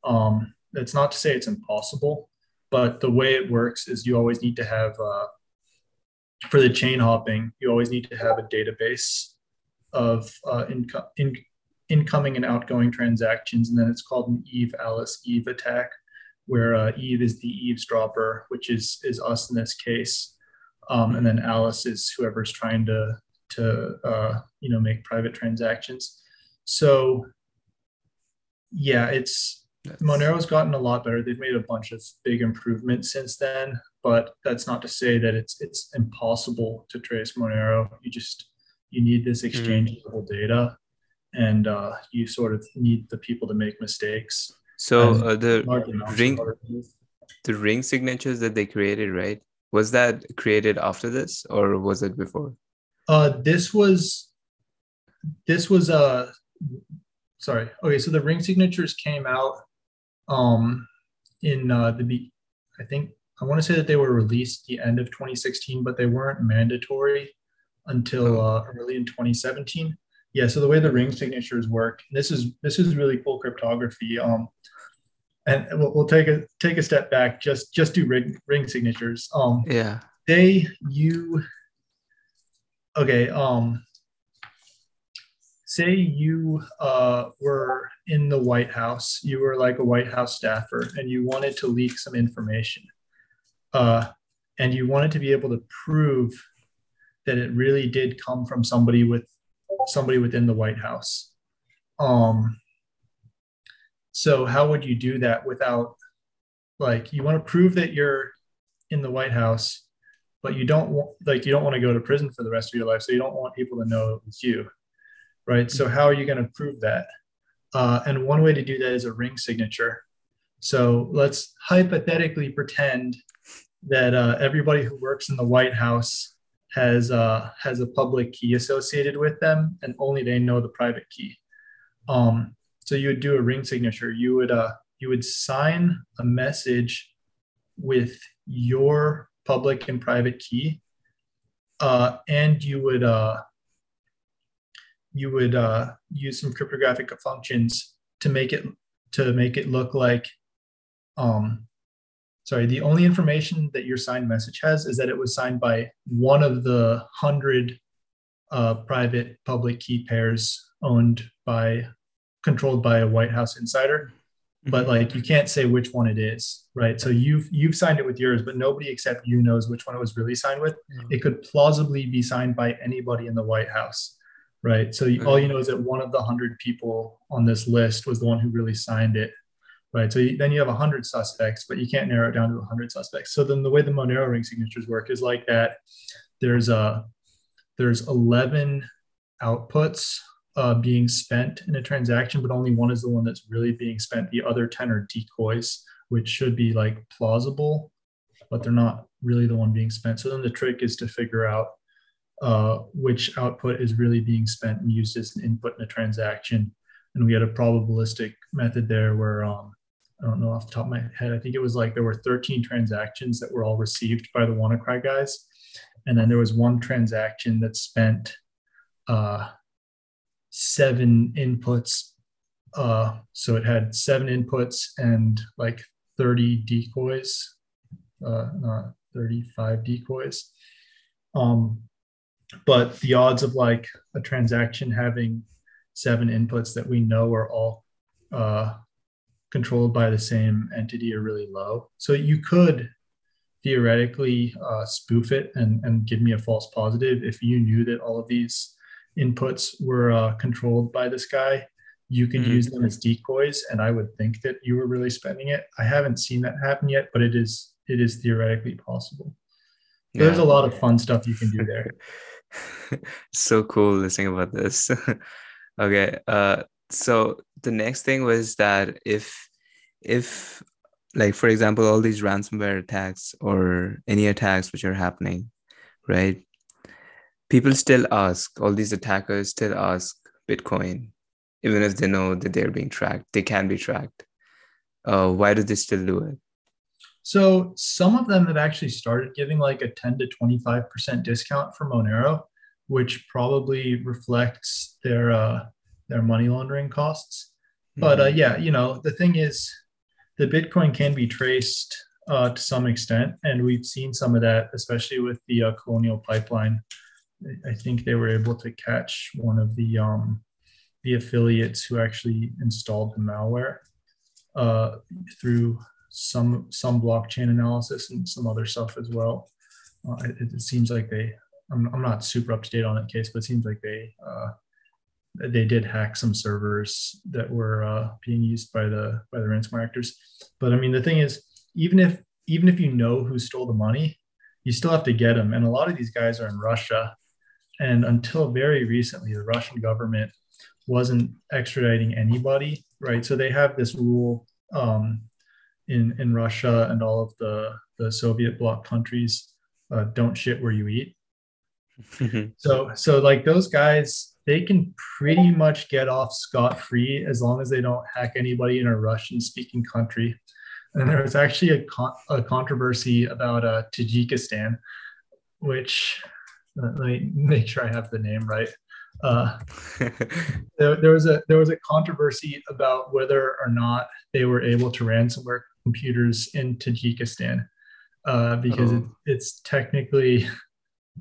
Um, that's not to say it's impossible, but the way it works is you always need to have, uh, for the chain hopping, you always need to have a database of uh, in- incoming and outgoing transactions. And then it's called an Eve Alice Eve attack, where uh, Eve is the eavesdropper, which is, is us in this case. Um, and then Alice is whoever's trying to to uh, you know make private transactions. So yeah, it's that's... Monero's gotten a lot better. They've made a bunch of big improvements since then, but that's not to say that it's it's impossible to trace Monero. You just you need this hmm. exchangeable mm. data, and uh, you sort of need the people to make mistakes. So uh, the ring, the ring signatures that they created, right? Was that created after this, or was it before? Uh, this was this was uh sorry. Okay, so the ring signatures came out um in uh the I think I want to say that they were released the end of 2016, but they weren't mandatory until oh. uh, early in 2017. Yeah, so the way the ring signatures work, this is this is really cool cryptography. Um, and we'll, we'll take a take a step back. Just just do ring ring signatures. Um, yeah, they you okay um say you uh, were in the white house you were like a white house staffer and you wanted to leak some information uh, and you wanted to be able to prove that it really did come from somebody with somebody within the white house. Um so how would you do that without like you want to prove that you're in the white house but you don't want like you don't want to go to prison for the rest of your life so you don't want people to know it was you right? So how are you going to prove that? Uh, and one way to do that is a ring signature. So let's hypothetically pretend that uh, everybody who works in the white house has uh, has a public key associated with them and only they know the private key. Um, so you would do a ring signature. You would uh, you would sign a message with your public and private key. Uh, and you would uh, you would uh, use some cryptographic functions to make it to make it look like um, sorry the only information that your signed message has is that it was signed by one of the hundred uh, private public key pairs owned by controlled by a white house insider but mm-hmm. like you can't say which one it is right so you've you've signed it with yours but nobody except you knows which one it was really signed with mm-hmm. it could plausibly be signed by anybody in the white house right? So all you know is that one of the 100 people on this list was the one who really signed it right? So you, then you have 100 suspects but you can't narrow it down to 100 suspects. So then the way the monero ring signatures work is like that. There's a there's 11 outputs uh, being spent in a transaction, but only one is the one that's really being spent. The other 10 are decoys, which should be like plausible, but they're not really the one being spent. So then the trick is to figure out uh, which output is really being spent and used as an input in a transaction. And we had a probabilistic method there where um, I don't know off the top of my head, I think it was like there were 13 transactions that were all received by the WannaCry guys. And then there was one transaction that spent uh, seven inputs. Uh, so it had seven inputs and like 30 decoys, uh, not 35 decoys. Um, but the odds of like a transaction having seven inputs that we know are all uh, controlled by the same entity are really low. So you could theoretically uh, spoof it and, and give me a false positive if you knew that all of these inputs were uh, controlled by this guy you could mm-hmm. use them as decoys and i would think that you were really spending it i haven't seen that happen yet but it is it is theoretically possible yeah. there's a lot of fun stuff you can do there [laughs] [laughs] so cool listening about this. [laughs] Okay uh so the next thing was that if if like for example all these ransomware attacks or any attacks which are happening right? People still ask all these attackers still ask bitcoin even if they know that they're being tracked they can be tracked. Uh, why do they still do it so some of them have actually started giving like a 10 to 25% discount for monero which probably reflects their uh, their money laundering costs but uh, mm-hmm. yeah you know the thing is the Bitcoin can be traced uh, to some extent, and we've seen some of that, especially with the uh, Colonial Pipeline. I think they were able to catch one of the um, the affiliates who actually installed the malware uh, through some some blockchain analysis and some other stuff as well. Uh, it, it, seems like they. I'm, I'm not super up to date on that case, but it seems like they uh, they did hack some servers that were uh, being used by the by the ransomware actors. But I mean, the thing is, even if even if you know who stole the money, you still have to get them. And a lot of these guys are in Russia, and until very recently, the Russian government wasn't extraditing anybody, right? So they have this rule um, in in Russia and all of the the Soviet bloc countries: uh, don't shit where you eat. [laughs] so so like those guys they can pretty much get off scot free as long as they don't hack anybody in a Russian speaking country. And there was actually a, con- a controversy about uh, Tajikistan, which uh, let me [laughs] make sure I have the name right. Uh, [laughs] there, there, was a there was a controversy about whether or not they were able to ransomware computers in Tajikistan uh, because oh. it, it's technically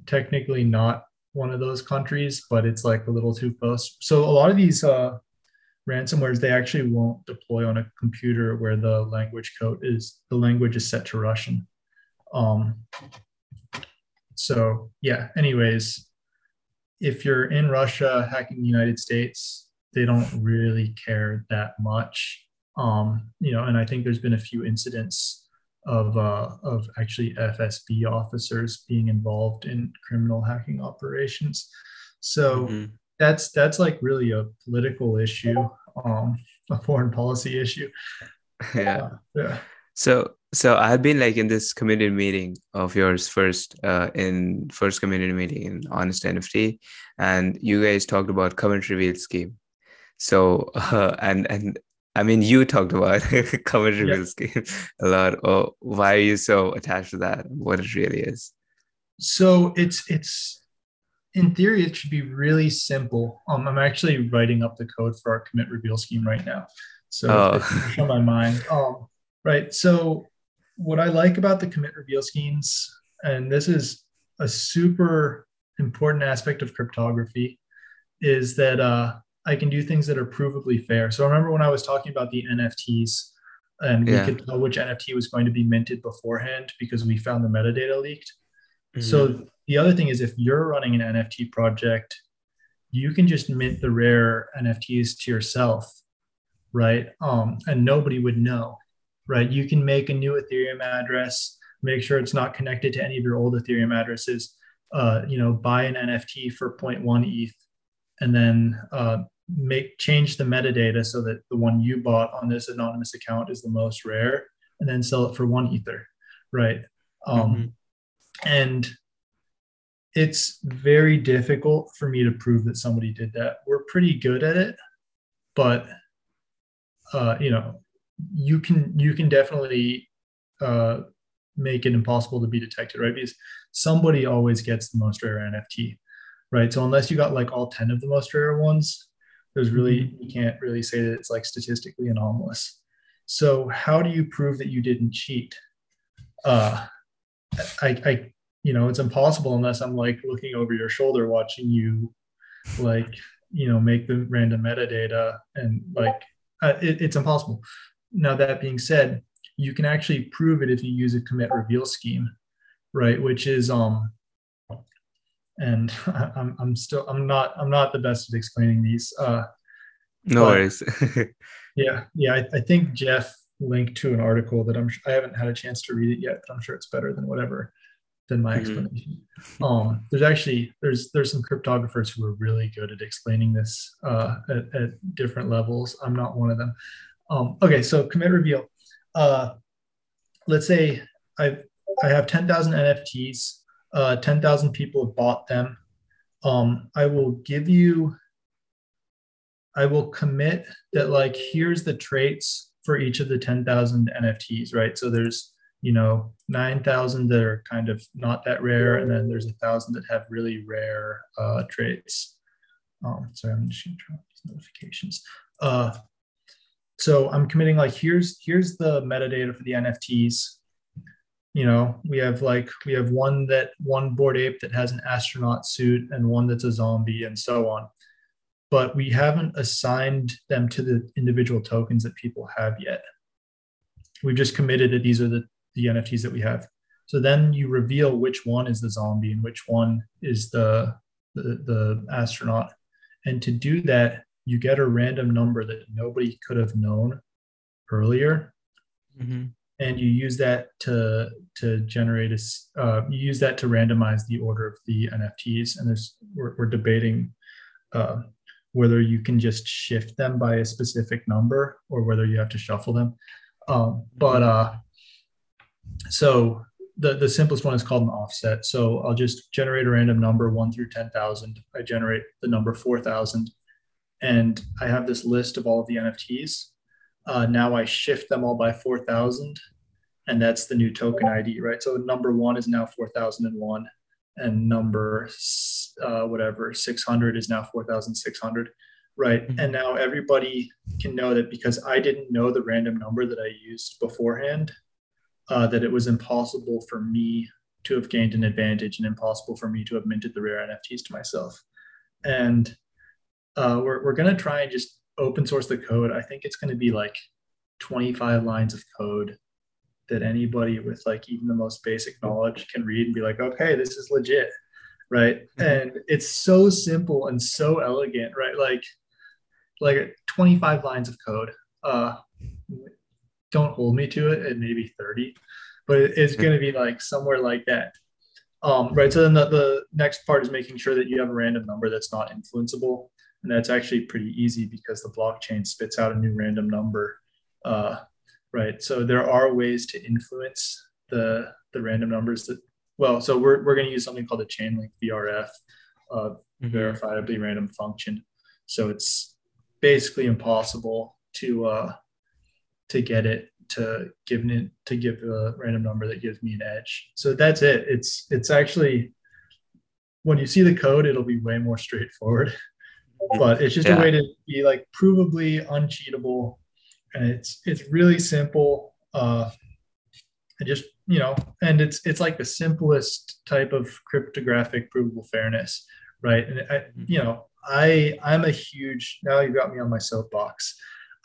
technically not one of those countries, but it's like a little too close. So a lot of these uh, ransomwares they actually won't deploy on a computer where the language code is the language is set to Russian. Um, so yeah. Anyways, if you're in Russia hacking the United States, they don't really care that much. Um, you know, and I think there's been a few incidents of uh, of actually FSB officers being involved in criminal hacking operations. So mm-hmm. that's that's like really a political issue, um, a foreign policy issue. [laughs] Yeah. Uh, yeah. So so I have been like in this community meeting of yours first uh, in first community meeting in Honest NFT, and you guys talked about commit reveal scheme. So uh, [laughs] and and I mean, you talked about [laughs] yep. reveal scheme a lot. Oh, why are you so attached to that? What it really is? So it's it's in theory it should be really simple. Um, I'm actually writing up the code for our commit reveal scheme right now. So oh. it's on my mind. Um, right. So what I like about the commit reveal schemes, and this is a super important aspect of cryptography, is that uh, I can do things that are provably fair. So remember when I was talking about the NFTs and we yeah. could tell which NFT was going to be minted beforehand because we found the metadata leaked. Mm-hmm. So the other thing is if you're running an NFT project, you can just mint the rare NFTs to yourself, right? Um, and nobody would know, right? You can make a new Ethereum address, make sure it's not connected to any of your old Ethereum addresses. Uh, you know, buy an NFT for 0.1 ETH and then uh, make change the metadata so that the one you bought on this anonymous account is the most rare, and then sell it for one ether, right? Um, mm-hmm. And it's very difficult for me to prove that somebody did that. We're pretty good at it, but uh, you know, you can you can definitely uh, make it impossible to be detected, right? Because somebody always gets the most rare NFT right? So unless you got like all 10 of the most rare ones, there's really, mm-hmm. you can't really say that it's like statistically anomalous. So how do you prove that you didn't cheat? Uh, I, I, you know, it's impossible unless I'm like looking over your shoulder, watching you like, you know, make the random metadata and like, uh, it, it's impossible. Now, that being said, you can actually prove it if you use a commit reveal scheme, right? Which is um, and [laughs] I'm I'm still I'm not I'm not the best at explaining these. Uh, no worries. [laughs] yeah, yeah. I, I think Jeff linked to an article that I'm I haven't had a chance to read it yet, but I'm sure it's better than whatever than my mm-hmm. explanation. Um, there's actually there's there's some cryptographers who are really good at explaining this uh, at, at different levels. I'm not one of them. Um, okay, so commit reveal. Uh, let's say I I have 10,000 NFTs. Uh, 10,000 people have bought them. Um, I will give you. I will commit that like here's the traits for each of the 10,000 NFTs, right? So there's you know 9,000 that are kind of not that rare, and then there's a thousand that have really rare uh, traits. Um, sorry, I'm just to turn these notifications. Uh, so I'm committing like here's here's the metadata for the NFTs. You know, we have like we have one that one Bored Ape that has an astronaut suit and one that's a zombie and so on. But we haven't assigned them to the individual tokens that people have yet. We've just committed that these are the, the NFTs that we have. So then you reveal which one is the zombie and which one is the, the, the astronaut. And to do that, you get a random number that nobody could have known earlier mm-hmm. and you use that to to generate a uh, you use that to randomize the order of the nfts and there's we're, we're debating uh, whether you can just shift them by a specific number or whether you have to shuffle them um, but uh, so the, the simplest one is called an offset. So I'll just generate a random number one through 10,000. I generate the number 4,000 and I have this list of all of the NFTs. Uh, now I shift them all by 4,000, and that's the new token ID, right? So number one is now 4,001, and number uh, whatever 600 is now 4,600, right? Mm-hmm. And now everybody can know that because I didn't know the random number that I used beforehand, uh, that it was impossible for me to have gained an advantage and impossible for me to have minted the rare NFTs to myself. And uh, we're, we're going to try and just open source the code. I think it's going to be like 25 lines of code that anybody with like even the most basic knowledge can read and be like, okay, this is legit. Right. Mm-hmm. And it's so simple and so elegant, right? Like, like 25 lines of code. Uh, don't hold me to it It may be 30, but it's going to be like somewhere like that. Um, right. So then the, the next part is making sure that you have a random number that's not influenceable. And that's actually pretty easy because the blockchain spits out a new random number. Uh, right. So there are ways to influence the, the random numbers that, well, so we're, we're going to use something called a Chainlink VRF, uh, mm-hmm. verifiably random function. So it's basically impossible to, uh, to get it to give it to give a random number that gives me an edge. So that's it. It's it's actually when you see the code, it'll be way more straightforward [laughs] but it's just yeah. a way to be like provably uncheatable. And it's it's really simple uh and just you know and it's it's like the simplest type of cryptographic provable fairness right? And I, mm-hmm. you know i i'm a huge now you've got me on my soapbox.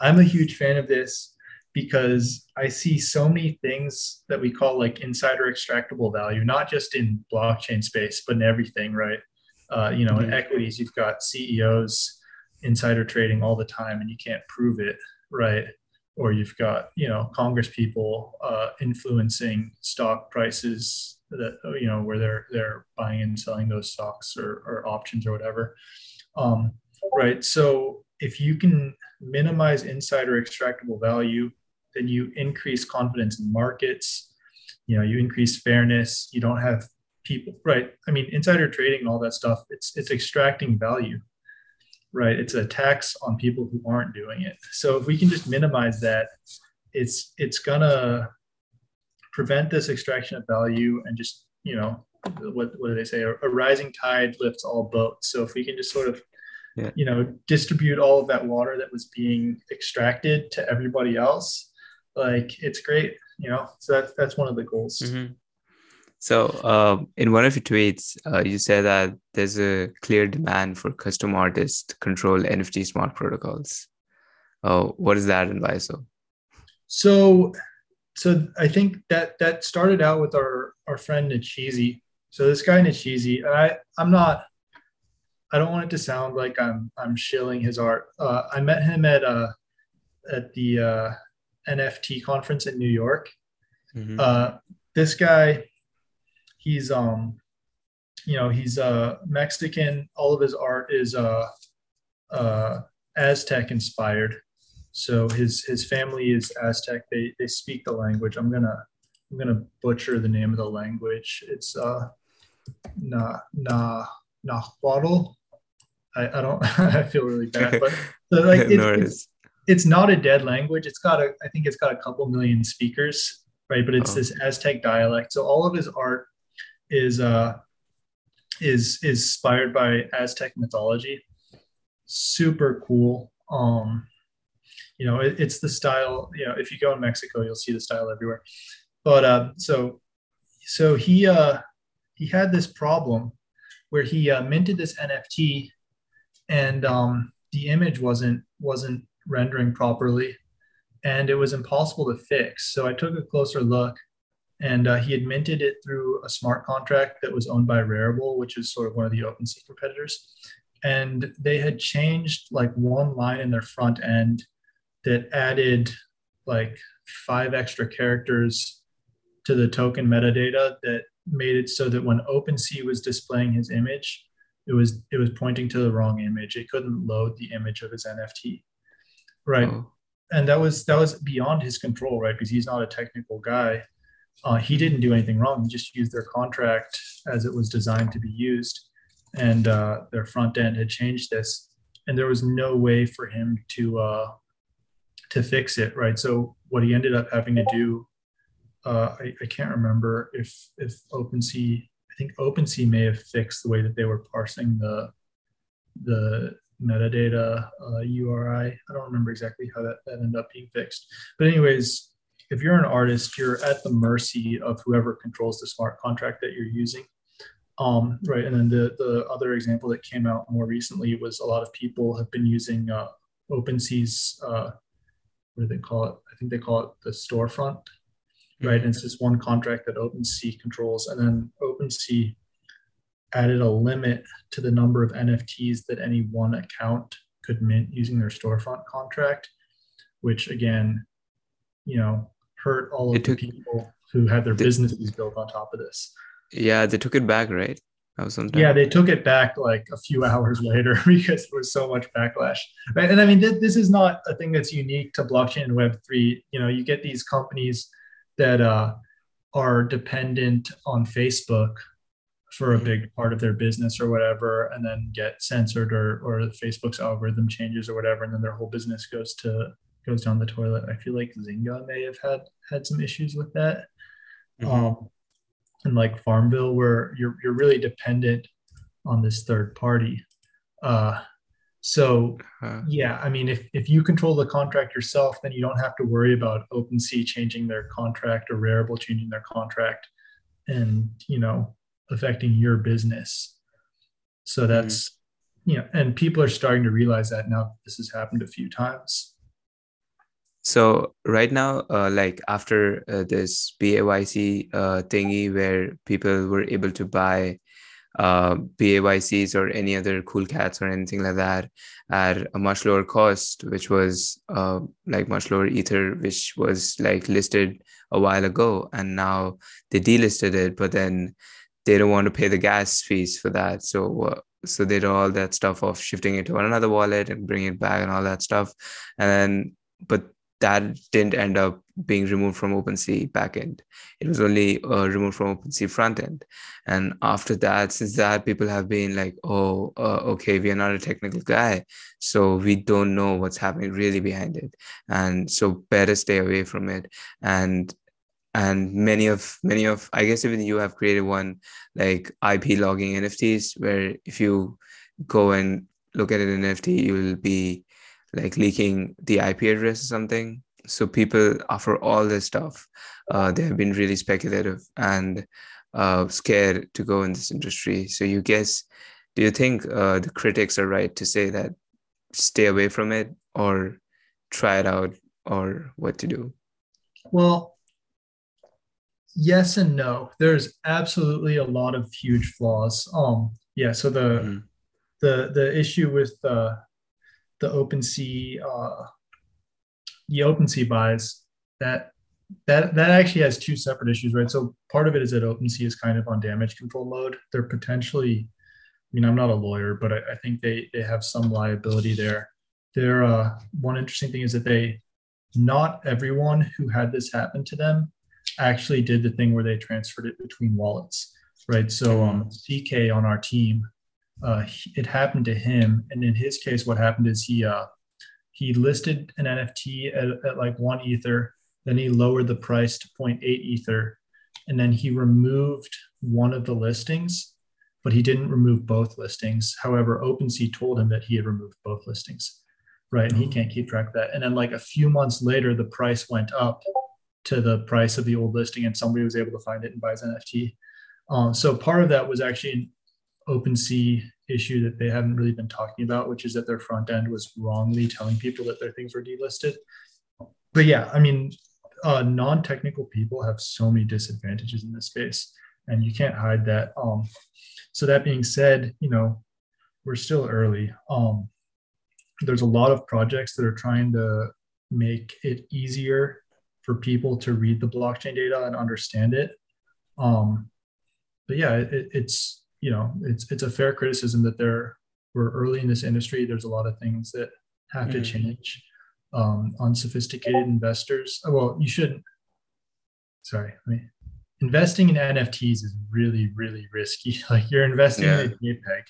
I'm a huge fan of this because i see so many things that we call like insider extractable value not just in blockchain space but in everything right uh, you know, mm-hmm. in equities, you've got CEOs insider trading all the time, and you can't prove it, right? Or you've got you know Congress people uh, influencing stock prices that you know where they're they're buying and selling those stocks or, or options or whatever, um, right? So if you can minimize insider extractable value, then you increase confidence in markets. You know, you increase fairness. You don't have people right? I mean insider trading and all that stuff it's it's extracting value right? It's a tax on people who aren't doing it. So if we can just minimize that it's it's gonna prevent this extraction of value and just you know what, what do they say? A, a rising tide lifts all boats. So if we can just sort of yeah. you know distribute all of that water that was being extracted to everybody else like it's great you know? So that's that's one of the goals. Mm-hmm. So, uh, in one of your tweets, uh, you said that there's a clear demand for custom artist control NFT smart protocols. Uh, what is that and why so? So, so I think that that started out with our our friend Nichizi. So this guy Nichizi, I I'm not. I don't want it to sound like I'm I'm shilling his art. Uh, I met him at uh at the uh, NFT conference in New York. Mm-hmm. Uh, this guy, he's um, you know, he's uh Mexican. All of his art is uh, uh Aztec inspired. So his his family is Aztec. They they speak the language. I'm gonna I'm gonna butcher the name of the language. It's uh na na nahuatl. I, I don't [laughs] I feel really bad, but [laughs] like it's, no, it's, it's, not a dead language. It's got a I think it's got a couple million speakers, right? But it's oh. this Aztec dialect. So all of his art is uh is is inspired by Aztec mythology. Super cool. Um you know it, it's the style you know if you go in mexico you'll see the style everywhere but uh, so so he uh, he had this problem where he uh, minted this nft and um, the image wasn't wasn't rendering properly and it was impossible to fix so i took a closer look and uh, he had minted it through a smart contract that was owned by Rarible, which is sort of one of the OpenSea competitors. And they had changed like one line in their front end that added like five extra characters to the token metadata that made it so that when OpenSea was displaying his image, it was it was pointing to the wrong image. It couldn't load the image of his NFT, right? Oh. And that was that was beyond his control, right? Because he's not a technical guy. Uh, he didn't do anything wrong. He just used their contract as it was designed to be used, and uh, their front end had changed this, and there was no way for him to uh, to fix it, right? So what he ended up having to do, uh, I, I, can't remember if if OpenSea, I think OpenSea may have fixed the way that they were parsing the the metadata uh, URI. I don't remember exactly how that, that ended up being fixed. But anyways, if you're an artist, you're at the mercy of whoever controls the smart contract that you're using. Um, right. And then the, the other example that came out more recently was a lot of people have been using uh, OpenSea's uh, what do they call it? I think they call it the storefront, right? Mm-hmm. And it's just one contract that OpenSea controls. And then OpenSea added a limit to the number of NFTs that any one account could mint using their storefront contract, which again, you know, hurt all of took, the people who had their businesses built on top of this. Yeah, they took it back, right? Yeah, they took it back like a few hours later [laughs] because there was so much backlash. Right? And I mean, th- this is not a thing that's unique to blockchain and Web three. You know, you get these companies that uh, are dependent on Facebook for a mm-hmm. big part of their business or whatever, and then get censored or or Facebook's algorithm changes or whatever, and then their whole business goes to goes down the toilet. I feel like Zynga may have had had some issues with that. Mm-hmm. Um, and like Farmville, where you're you're really dependent on this third party. Uh, so uh-huh. yeah, I mean, if if you control the contract yourself, then you don't have to worry about OpenSea changing their contract or Rarible changing their contract, and you know affecting your business. So mm-hmm. that's mm-hmm. you know, and people are starting to realize that now. This has happened a few times. So right now, uh, like after uh, this BAYC uh, thingy where people were able to buy uh, BAYCs or any other cool cats or anything like that at a much lower cost, which was uh, like much lower ether, which was like listed a while ago, and now they delisted it, but then they don't want to pay the gas fees for that, so. Uh, so they do all that stuff of shifting it to another wallet and bring it back and all that stuff, and then but that didn't end up being removed from OpenSea backend. It was only uh, removed from OpenSea frontend. And after that, since that, people have been like, oh, uh, okay, we are not a technical guy. So we don't know what's happening really behind it. And so better stay away from it. And and many of many of i guess even you have created one like ip logging nfts where if you go and look at an nft you will be like leaking the IP address or something. So people offer all this stuff. Uh, they have been really speculative and uh, scared to go in this industry. So you guess, do you think uh, the critics are right to say that stay away from it or try it out or what to do? Well, yes and no. There's absolutely a lot of huge flaws. Um, yeah. So the mm-hmm. the the issue with the the OpenSea uh, the OpenSea buys that that that actually has two separate issues, right? So part of it is that OpenSea is kind of on damage control mode. They're potentially, I mean, I'm not a lawyer, but I, I think they they have some liability there. There, uh, one interesting thing is that they, not everyone who had this happen to them, actually did the thing where they transferred it between wallets, right? So um, CK on our team, uh, it happened to him, and in his case, what happened is he uh, he listed an NFT at, at like one ether then he lowered the price to 0.8 Ether. And then he removed one of the listings, but he didn't remove both listings. However, OpenSea told him that he had removed both listings, right? And he oh. can't keep track of that. And then, like a few months later, the price went up to the price of the old listing, and somebody was able to find it and buy his NFT. Um, so part of that was actually an OpenSea issue that they haven't really been talking about, which is that their front end was wrongly telling people that their things were delisted. But yeah, I mean, uh, non-technical people have so many disadvantages in this space and you can't hide that. Um, so that being said you know we're still early. Um, there's a lot of projects that are trying to make it easier for people to read the blockchain data and understand it. Um, but yeah it, it's you know it's it's a fair criticism that there we're early in this industry there's a lot of things that have mm-hmm. to change um, unsophisticated investors. Oh, well, you shouldn't. Sorry, I mean, investing in NFTs is really, really risky. [laughs] Like you're investing yeah. in a JPEG,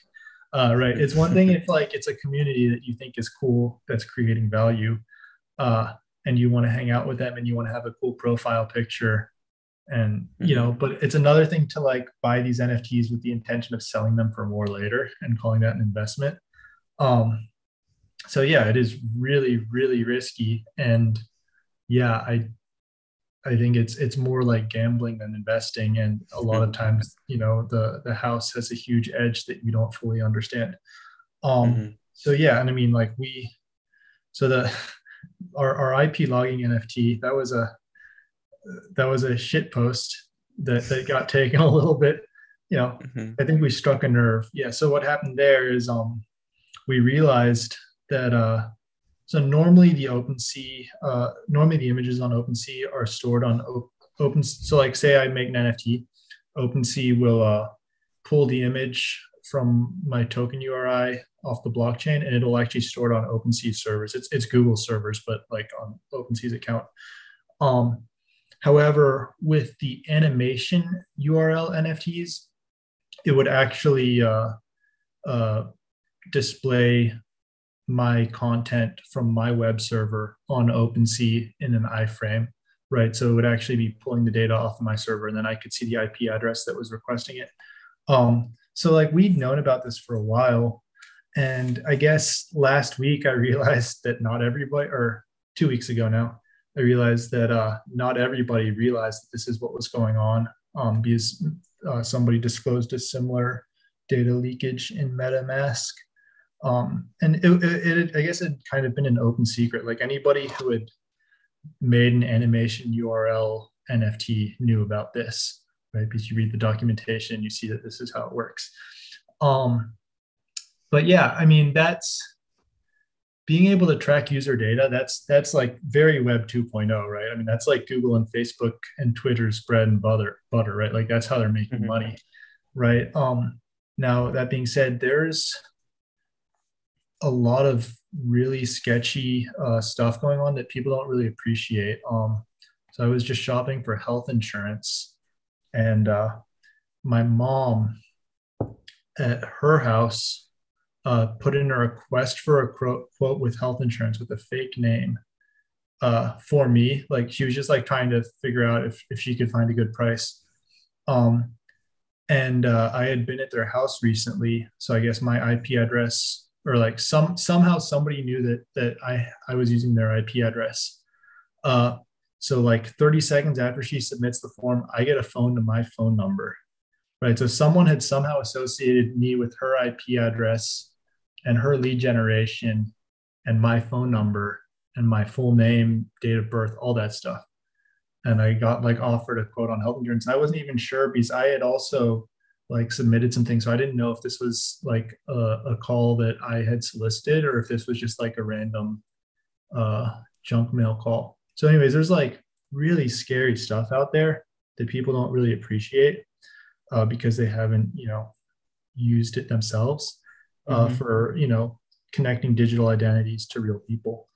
uh, right? It's one thing [laughs] if like it's a community that you think is cool that's creating value, uh, and you want to hang out with them and you want to have a cool profile picture, and you know. Mm-hmm. But it's another thing to like buy these NFTs with the intention of selling them for more later and calling that an investment. Um, so yeah, it is really, really risky. And yeah, I I think it's it's more like gambling than investing. And a lot of times, you know, the the house has a huge edge that you don't fully understand. Um mm-hmm. so yeah, and I mean like we so the [laughs] our, our IP logging NFT, that was a that was a shit post that, that got [laughs] taken a little bit. You know, mm-hmm. I think we struck a nerve. Yeah. So what happened there is um we realized that uh, so normally the OpenSea, uh, normally the images on OpenSea are stored on Open. So like say I make an NFT, OpenSea will uh, pull the image from my token URI off the blockchain and it'll actually store it on OpenSea servers. It's, it's Google servers, but like on OpenSea's account. Um, however, with the animation URL NFTs, it would actually uh, uh, display my content from my web server on OpenSea in an iframe, right? So it would actually be pulling the data off of my server, and then I could see the IP address that was requesting it. Um, so like we'd known about this for a while, and I guess last week I [laughs] realized that not everybody, or two weeks ago now, I realized that uh, not everybody realized that this is what was going on um, because uh, somebody disclosed a similar data leakage in MetaMask um, and it, it, it, I guess it kind of been an open secret. Like anybody who had made an animation URL NFT knew about this, right? Because you read the documentation, you see that this is how it works. Um, but yeah, I mean that's being able to track user data. That's that's like very Web 2.0, right? I mean that's like Google and Facebook and Twitter's bread and butter, butter, right? Like that's how they're making mm-hmm. money, right? Um, now that being said, there's a lot of really sketchy uh, stuff going on that people don't really appreciate. Um, so I was just shopping for health insurance, and uh, my mom at her house uh, put in a request for a quote, with health insurance with a fake name uh, for me. Like she was just like trying to figure out if, if she could find a good price. Um, and uh, I had been at their house recently, so I guess my IP address or like some somehow somebody knew that that I I was using their IP address. Uh, so like 30 seconds after she submits the form, I get a phone to my phone number, right? So someone had somehow associated me with her IP address and her lead generation and my phone number and my full name, date of birth, all that stuff. and I got like offered a quote on health insurance. I wasn't even sure because I had also like submitted some things. So I didn't know if this was like a, a call that I had solicited or if this was just like a random uh, junk mail call. So, anyways, there's like really scary stuff out there that people don't really appreciate uh, because they haven't, you know, used it themselves uh, mm-hmm. for, you know, connecting digital identities to real people.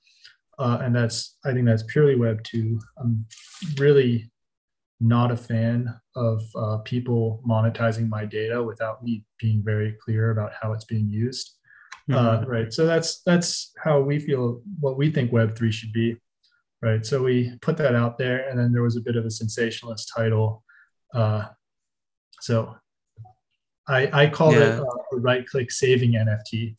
Uh, and that's, I think that's purely Web 2. I'm really not a fan of uh, people monetizing my data without me being very clear about how it's being used. Uh, mm-hmm. Uh, right. So that's that's how we feel what we think Web three should be. Right. So we put that out there, and then there was a bit of a sensationalist title. Uh, so I I call yeah. it uh, a right click saving NFT.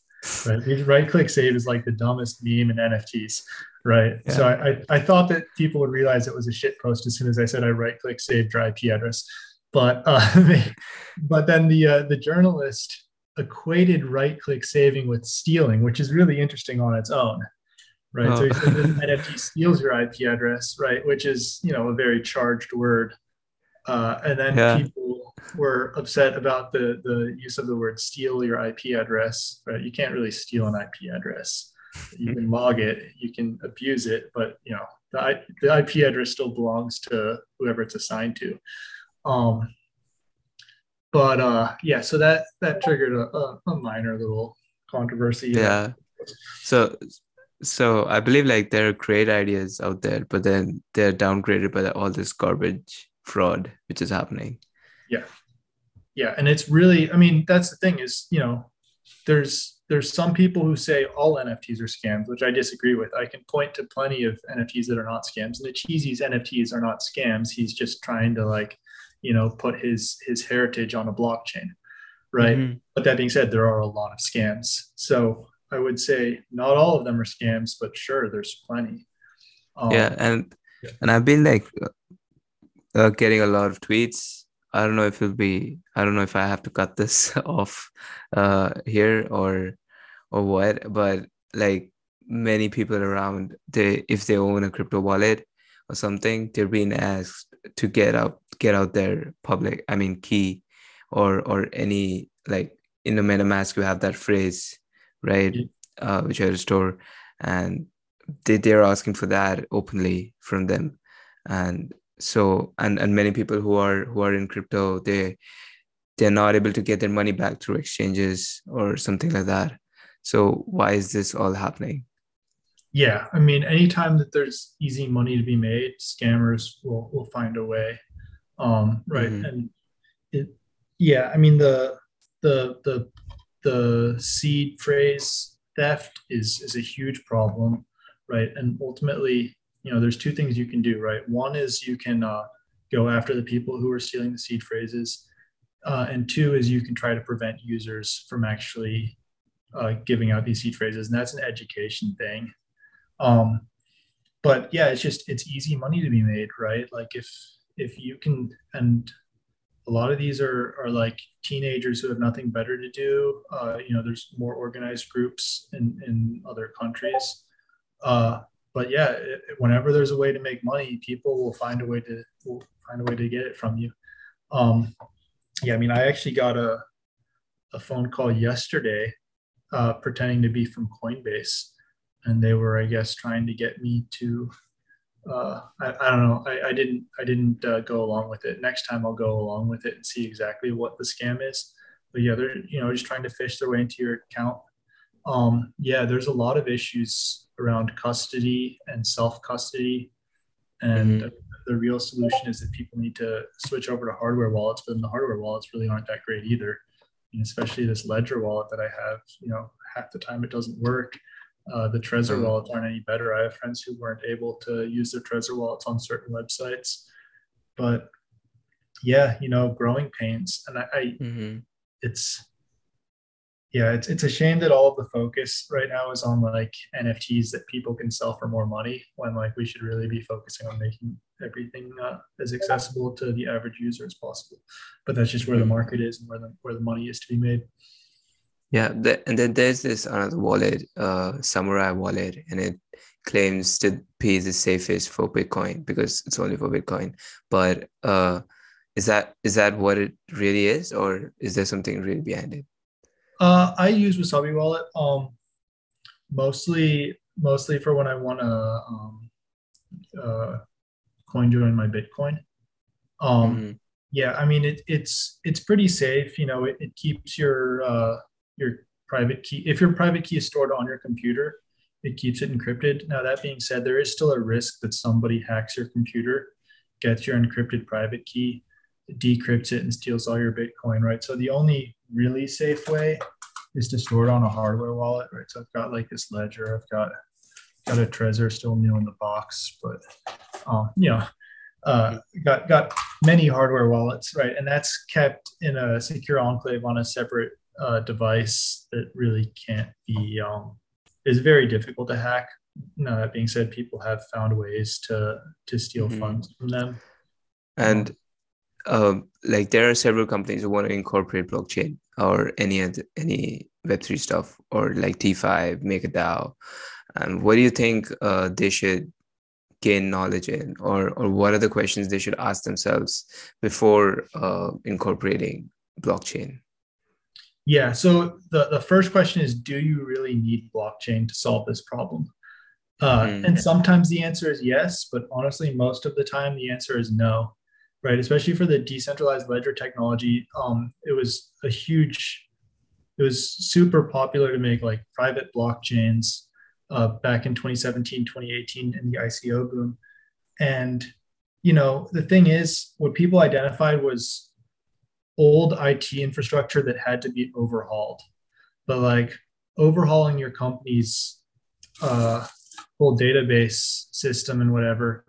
Right. right click save is like the dumbest meme in NFTs right? Yeah. So I, I, I thought that people would realize it was a shit post as soon as I said I right click save dry IP address, but uh, [laughs] but then the uh, the journalist equated right click saving with stealing, which is really interesting on its own, right? Oh. So he said NFT [laughs] steals your IP address, right? Which is you know a very charged word, uh, and then yeah. people were upset about the the use of the word steal your IP address, right? You can't really steal an IP address you can log it, you can abuse it, but you know the, the IP address still belongs to whoever it's assigned to. Um, but uh, yeah, so that that triggered a, a, minor little controversy. Yeah. So so I believe like there are great ideas out there, but then they're downgraded by all this garbage fraud which is happening. Yeah. Yeah. And it's really, I mean, that's the thing is, you know, there's there's some people who say all NFTs are scams, which I disagree with. I can point to plenty of NFTs that are not scams. And Nichizi's NFTs are not scams. He's just trying to like, you know, put his his heritage on a blockchain, right? Mm-hmm. But that being said, there are a lot of scams. So I would say not all of them are scams, but sure, there's plenty. Um, yeah, and and I've been like uh, getting a lot of tweets. I don't know if it'll be. I don't know if I have to cut this [laughs] off uh, here or or what but like many people around they if they own a crypto wallet or something they're being asked to get out get out their public i mean key or or any like in the metamask you have that phrase right uh, which i restore and they, they're asking for that openly from them and so and and many people who are who are in crypto they they're not able to get their money back through exchanges or something like that so why is this all happening? Yeah, I mean, anytime that there's easy money to be made, scammers will will find a way, um, right? Mm-hmm. And it, yeah, I mean the the the the seed phrase theft is is a huge problem, right? And ultimately, you know, there's two things you can do, right? One is you can uh, go after the people who are stealing the seed phrases, uh, and two is you can try to prevent users from actually uh, giving out these seed phrases, and that's an education thing. Um, but yeah, it's just it's easy money to be made, right? Like if if you can, and a lot of these are are like teenagers who have nothing better to do. Uh, you know, there's more organized groups in in other countries. Uh, but yeah, whenever there's a way to make money, people will find a way to will find a way to get it from you. Um, yeah, I mean, I actually got a a phone call yesterday uh, pretending to be from Coinbase, and they were, I guess, trying to get me to. Uh, I, I, don't know. I, I didn't. I didn't uh, go along with it. Next time, I'll go along with it and see exactly what the scam is. But yeah, they're you know just trying to fish their way into your account. Um, yeah, there's a lot of issues around custody and self custody, and mm-hmm. the real solution is that people need to switch over to hardware wallets. But then the hardware wallets really aren't that great either especially this Ledger wallet that I have, you know, half the time it doesn't work. Uh, the Trezor mm. wallets aren't any better. I have friends who weren't able to use their Trezor wallets on certain websites, but yeah, you know, growing pains, and I, I mm-hmm. it's yeah, it's it's a shame that all of the focus right now is on like NFTs that people can sell for more money when like we should really be focusing on making everything uh, as accessible to the average user as possible. But that's just where the market is and where the where the money is to be made. Yeah, the, and then there's this another wallet, uh, Samourai wallet, and it claims to be the safest for Bitcoin because it's only for Bitcoin. But uh, is that is that what it really is, or is there something really behind it? Uh, I use Wasabi Wallet um, mostly mostly for when I want to um, uh, coin join my Bitcoin. Um, mm-hmm. Yeah, I mean it, it's it's pretty safe. You know, it, it keeps your uh, your private key. If your private key is stored on your computer, it keeps it encrypted. Now that being said, there is still a risk that somebody hacks your computer, gets your encrypted private key, decrypts it, and steals all your Bitcoin. Right. So the only really safe way is to store it on a hardware wallet. Right. So I've got like this ledger. I've got got a Trezor still new in the box, but um, you know uh, got got many hardware wallets, right? And that's kept in a secure enclave on a separate uh, device that really can't be um, is very difficult to hack. Now that being said, people have found ways to to steal mm-hmm. funds from them. And um, like there are several companies who want to incorporate blockchain or any any Web three stuff or like DeFi, MakerDAO. And what do you think uh, they should gain knowledge in or or what are the questions they should ask themselves before uh, incorporating blockchain yeah so the, the first question is do you really need blockchain to solve this problem uh, mm. and sometimes the answer is yes but honestly most of the time the answer is no right especially for the decentralized ledger technology um, it was a huge it was super popular to make like private blockchains uh, back in 2017, 2018 in the ICO boom. And, you know, the thing is, what people identified was old IT infrastructure that had to be overhauled. But like overhauling your company's uh, whole database system and whatever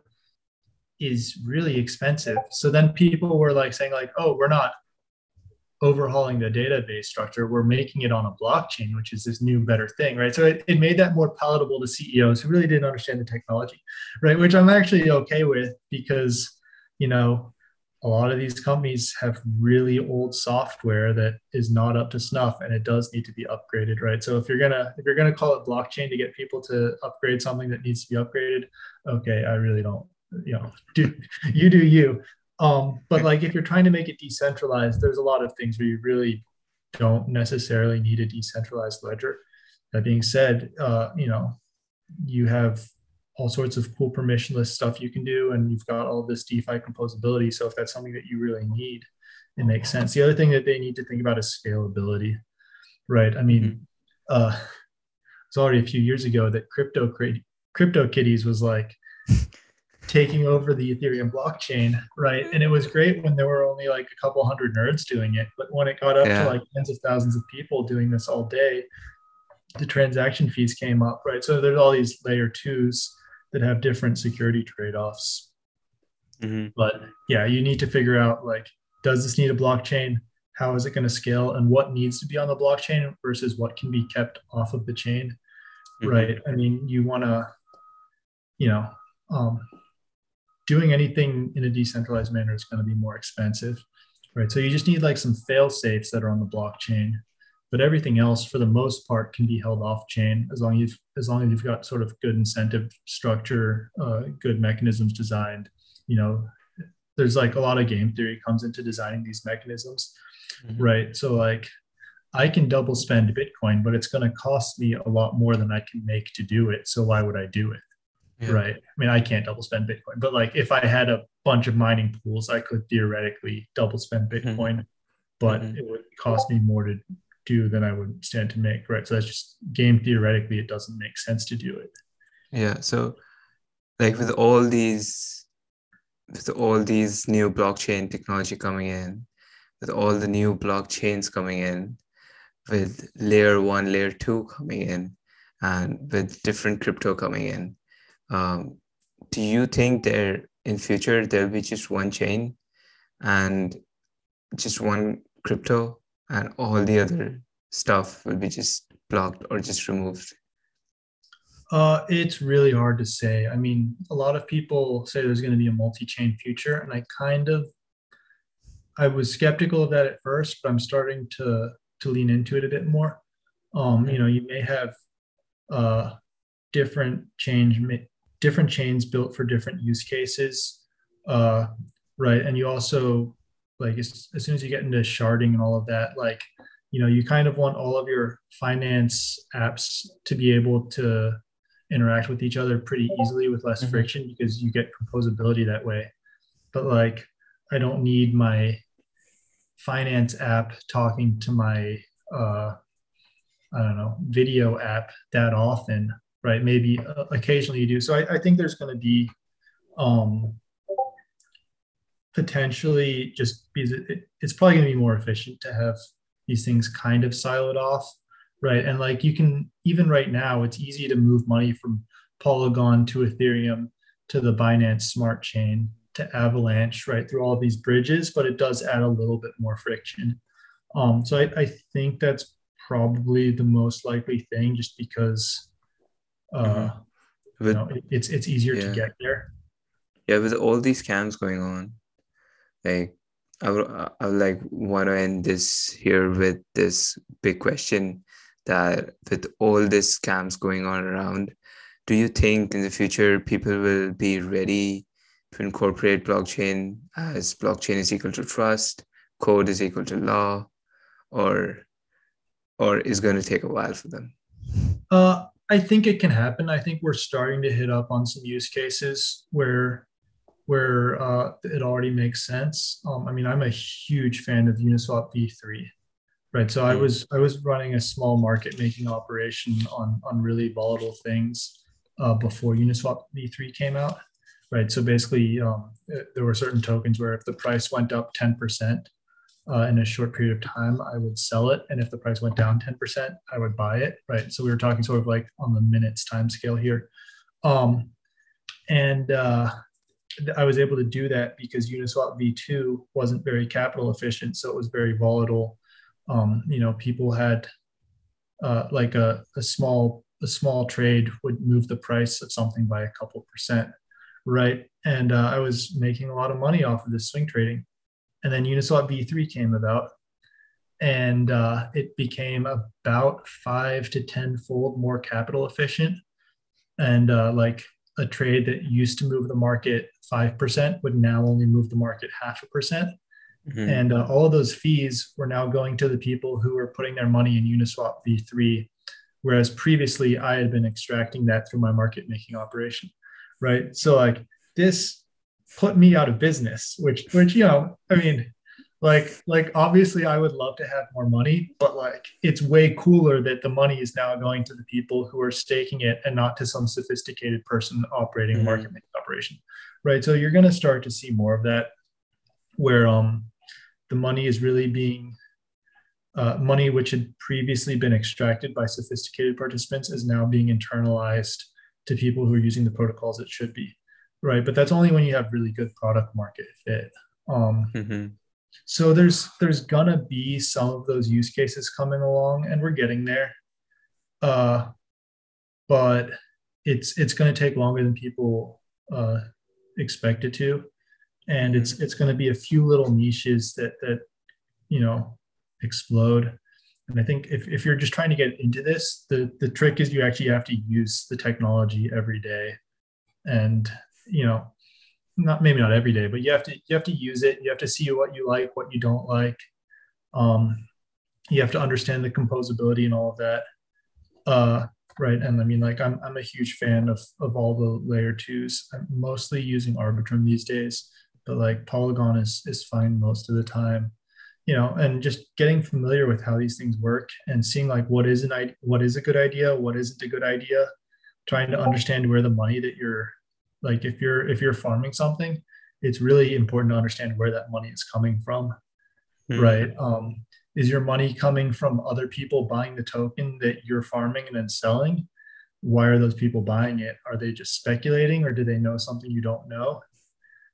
is really expensive. So then people were like saying like, oh, we're not overhauling the database structure. We're making it on a blockchain, which is this new, better thing, right? So it, it made that more palatable to CEOs who really didn't understand the technology, right? Which I'm actually okay with because, you know, a lot of these companies have really old software that is not up to snuff and it does need to be upgraded right so if you're gonna if you're gonna call it blockchain to get people to upgrade something that needs to be upgraded okay i really don't you know [laughs] do you do you um, but like if you're trying to make it decentralized, there's a lot of things where you really don't necessarily need a decentralized ledger. That being said, uh, you know, you have all sorts of cool permissionless stuff you can do, and you've got all this DeFi composability. So if that's something that you really need, it makes sense. The other thing that they need to think about is scalability, right? I mean, mm-hmm. uh, [laughs] it's already a few years ago that crypto CryptoKitties was like [laughs] taking over the Ethereum blockchain, right? And it was great when there were only like a couple hundred nerds doing it, but when it got up yeah. to like tens of thousands of people doing this all day, the transaction fees came up, right? So there's all these layer twos that have different security trade-offs. Mm-hmm. But yeah, you need to figure out like, does this need a blockchain? How is it going to scale? And what needs to be on the blockchain versus what can be kept off of the chain, mm-hmm. right? I mean, you want to, you know, um, doing anything in a decentralized manner is going to be more expensive, right? So you just need like some fail safes that are on the blockchain, but everything else, for the most part, can be held off chain as long as as long as you've got sort of good incentive structure, uh, good mechanisms designed. You know, there's like a lot of game theory comes into designing these mechanisms, mm-hmm. right? So like I can double spend Bitcoin, but it's going to cost me a lot more than I can make to do it. So why would I do it? Yeah. right? I mean, I can't double spend Bitcoin, but like if I had a bunch of mining pools, I could theoretically double spend mm-hmm. Bitcoin, mm-hmm. but mm-hmm. it would cost me more to do than I would stand to make, right? So that's just game theoretically, it doesn't make sense to do it. Yeah. So, like with all these, with all these new blockchain technology coming in, with all the new blockchains coming in, with layer one, layer two coming in, and with different crypto coming in, um, do you think there in future there'll be just one chain and just one crypto and all the other stuff will be just blocked or just removed? Uh, it's really hard to say. I mean, a lot of people say there's going to be a multi-chain future, and I kind of, I was skeptical of that at first, but I'm starting to to lean into it a bit more. Um, you know, you may have uh, different change different chains built for different use cases, uh, right? And you also like as, as soon as you get into sharding and all of that, like you know, you kind of want all of your finance apps to be able to interact with each other pretty easily with less mm-hmm. friction because you get composability that way. But like, I don't need my finance app talking to my uh, I don't know video app that often, right? Maybe uh, occasionally you do. So I, I think there's going to be um, potentially just because it, it's probably going to be more efficient to have these things kind of siloed off, right? And like you can even right now, it's easy to move money from Polygon to Ethereum to the Binance Smart Chain to Avalanche, right, through all these bridges, but it does add a little bit more friction. Um, so I, I think that's probably the most likely thing, just because uh, mm-hmm. you know, it, it's it's easier yeah. to get there. Yeah, with all these scams going on, like I would I would like want to end this here with this big question that with all these scams going on around, do you think in the future people will be ready to incorporate blockchain as blockchain is equal to trust, code is equal to law, or or is going to take a while for them? Uh, I think it can happen. I think we're starting to hit up on some use cases where where uh, it already makes sense. Um, I mean, I'm a huge fan of Uniswap v3, right? So I mm. was I was running a small market making operation on on really volatile things uh, before Uniswap v3 came out, right? So basically, um, there were certain tokens where if the price went up 10% uh, in a short period of time, I would sell it. And if the price went down 10%, I would buy it, right? So we were talking sort of like on the minutes time scale here. Um, and uh, I was able to do that because Uniswap v2 wasn't very capital efficient. So it was very volatile. Um, you know, people had uh, like a, a small a small trade would move the price of something by a couple percent right? And uh, I was making a lot of money off of this swing trading. And then Uniswap v3 came about, and uh, it became about five to ten fold more capital efficient. And uh, like a trade that used to move the market five percent would now only move the market half a percent. Mm-hmm. And uh, all of those fees were now going to the people who were putting their money in Uniswap v3, whereas previously I had been extracting that through my market making operation right? So like this put me out of business, which which you know, I mean, like like obviously I would love to have more money, but like it's way cooler that the money is now going to the people who are staking it and not to some sophisticated person operating mm-hmm. a market making operation, right? So you're going to start to see more of that, where um the money is really being uh, money which had previously been extracted by sophisticated participants is now being internalized to people who are using the protocols it should be right but that's only when you have really good product market fit. Um, mm-hmm. so there's there's gonna be some of those use cases coming along and we're getting there. Uh, but it's it's to take longer than people uh, expect it to. And it's it's going to be a few little niches that that you know explode. And I think if, if you're just trying to get into this, the, the trick is you actually have to use the technology every day. And, you know, not maybe not every day, but you have to you have to use it. You have to see what you like, what you don't like. Um, you have to understand the composability and all of that. Uh, right. And I mean, like I'm I'm a huge fan of of all the layer twos. I'm mostly using Arbitrum these days, but like Polygon is is fine most of the time you know and just getting familiar with how these things work and seeing like what is an what is a good idea what isn't a good idea trying to understand where the money that you're like if you're if you're farming something it's really important to understand where that money is coming from mm-hmm. right? Um, is your money coming from other people buying the token that you're farming and then selling? Why are those people buying it? Are they just speculating or do they know something you don't know?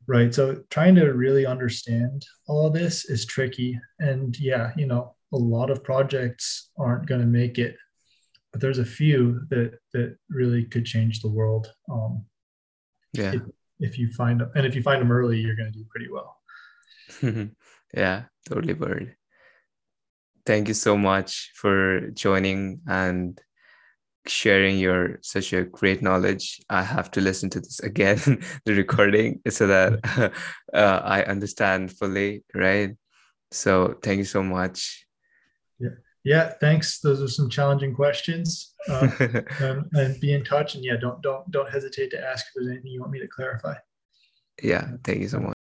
Right so trying to really understand all of this is tricky and yeah you know a lot of projects aren't going to make it but there's a few that that really could change the world. Um yeah if, if you find them and if you find them early you're going to do pretty well [laughs] yeah totally Bert thank you so much for joining and sharing your such a great knowledge. I have to listen to this again, [laughs] the recording, so that [laughs] uh, I understand fully, right? So thank you so much. Yeah. Thanks. Those are some challenging questions, uh, [laughs] and, and be in touch. And yeah, don't don't don't hesitate to ask if there's anything you want me to clarify. Yeah, thank you so much.